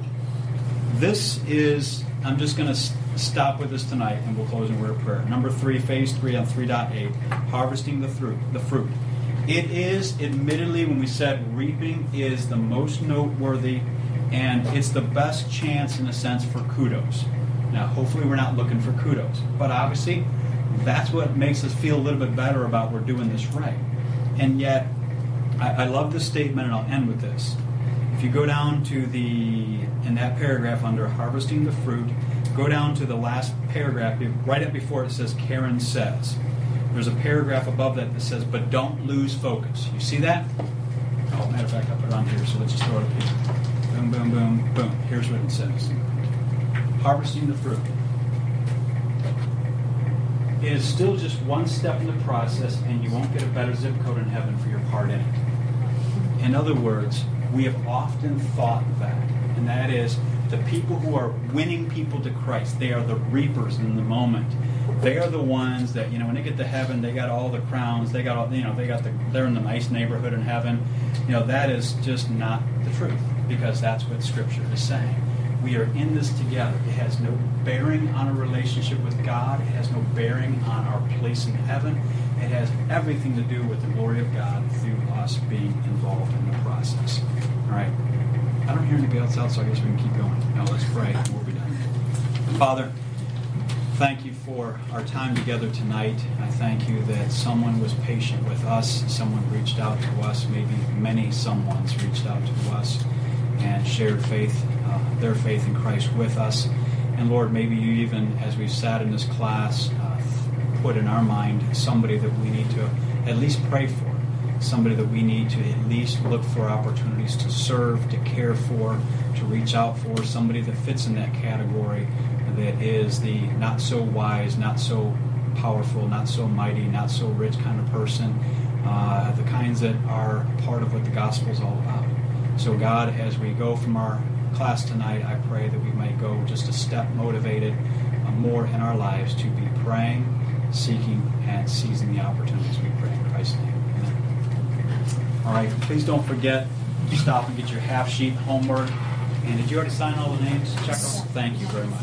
This is, I'm just going to stop with this tonight and we'll close in word of prayer. Number three, phase three on 3.8, harvesting the fruit. The fruit. It is, admittedly, when we said reaping is the most noteworthy and it's the best chance, in a sense, for kudos. Now, hopefully, we're not looking for kudos, but obviously, that's what makes us feel a little bit better about we're doing this right. And yet, I, I love this statement, and I'll end with this. If you go down to the, in that paragraph under harvesting the fruit, go down to the last paragraph, right up before it says Karen says. There's a paragraph above that that says, but don't lose focus. You see that? Oh, matter of fact, I'll put it on here, so let's just throw it up here. Boom, boom, boom, boom. Here's what it says Harvesting the fruit. It is still just one step in the process, and you won't get a better zip code in heaven for your part in it. In other words, we have often thought that, and that is the people who are winning people to Christ, they are the reapers in the moment. They are the ones that, you know, when they get to heaven, they got all the crowns, they got all, you know, they got the, they're in the nice neighborhood in heaven. You know, that is just not the truth because that's what Scripture is saying. We are in this together. It has no bearing on a relationship with God. It has no bearing on our place in heaven. It has everything to do with the glory of God through us being involved in the process. All right. I don't hear anybody else out, so I guess we can keep going. Now let's pray and we'll be done. Father, thank you for our time together tonight. I thank you that someone was patient with us. Someone reached out to us. Maybe many someones reached out to us and shared faith, their faith in Christ with us. And Lord, maybe you even, as we've sat in this class, uh, put in our mind somebody that we need to at least pray for, somebody that we need to at least look for opportunities to serve, to care for, to reach out for, somebody that fits in that category that is the not so wise, not so powerful, not so mighty, not so rich kind of person, uh, the kinds that are part of what the gospel is all about. So, God, as we go from our class tonight, I pray that we might go just a step motivated uh, more in our lives to be praying, seeking, and seizing the opportunities we pray in Christ's name. Amen. All right, please don't forget to stop and get your half sheet homework. And did you already sign all the names? Check them. Thank you very much.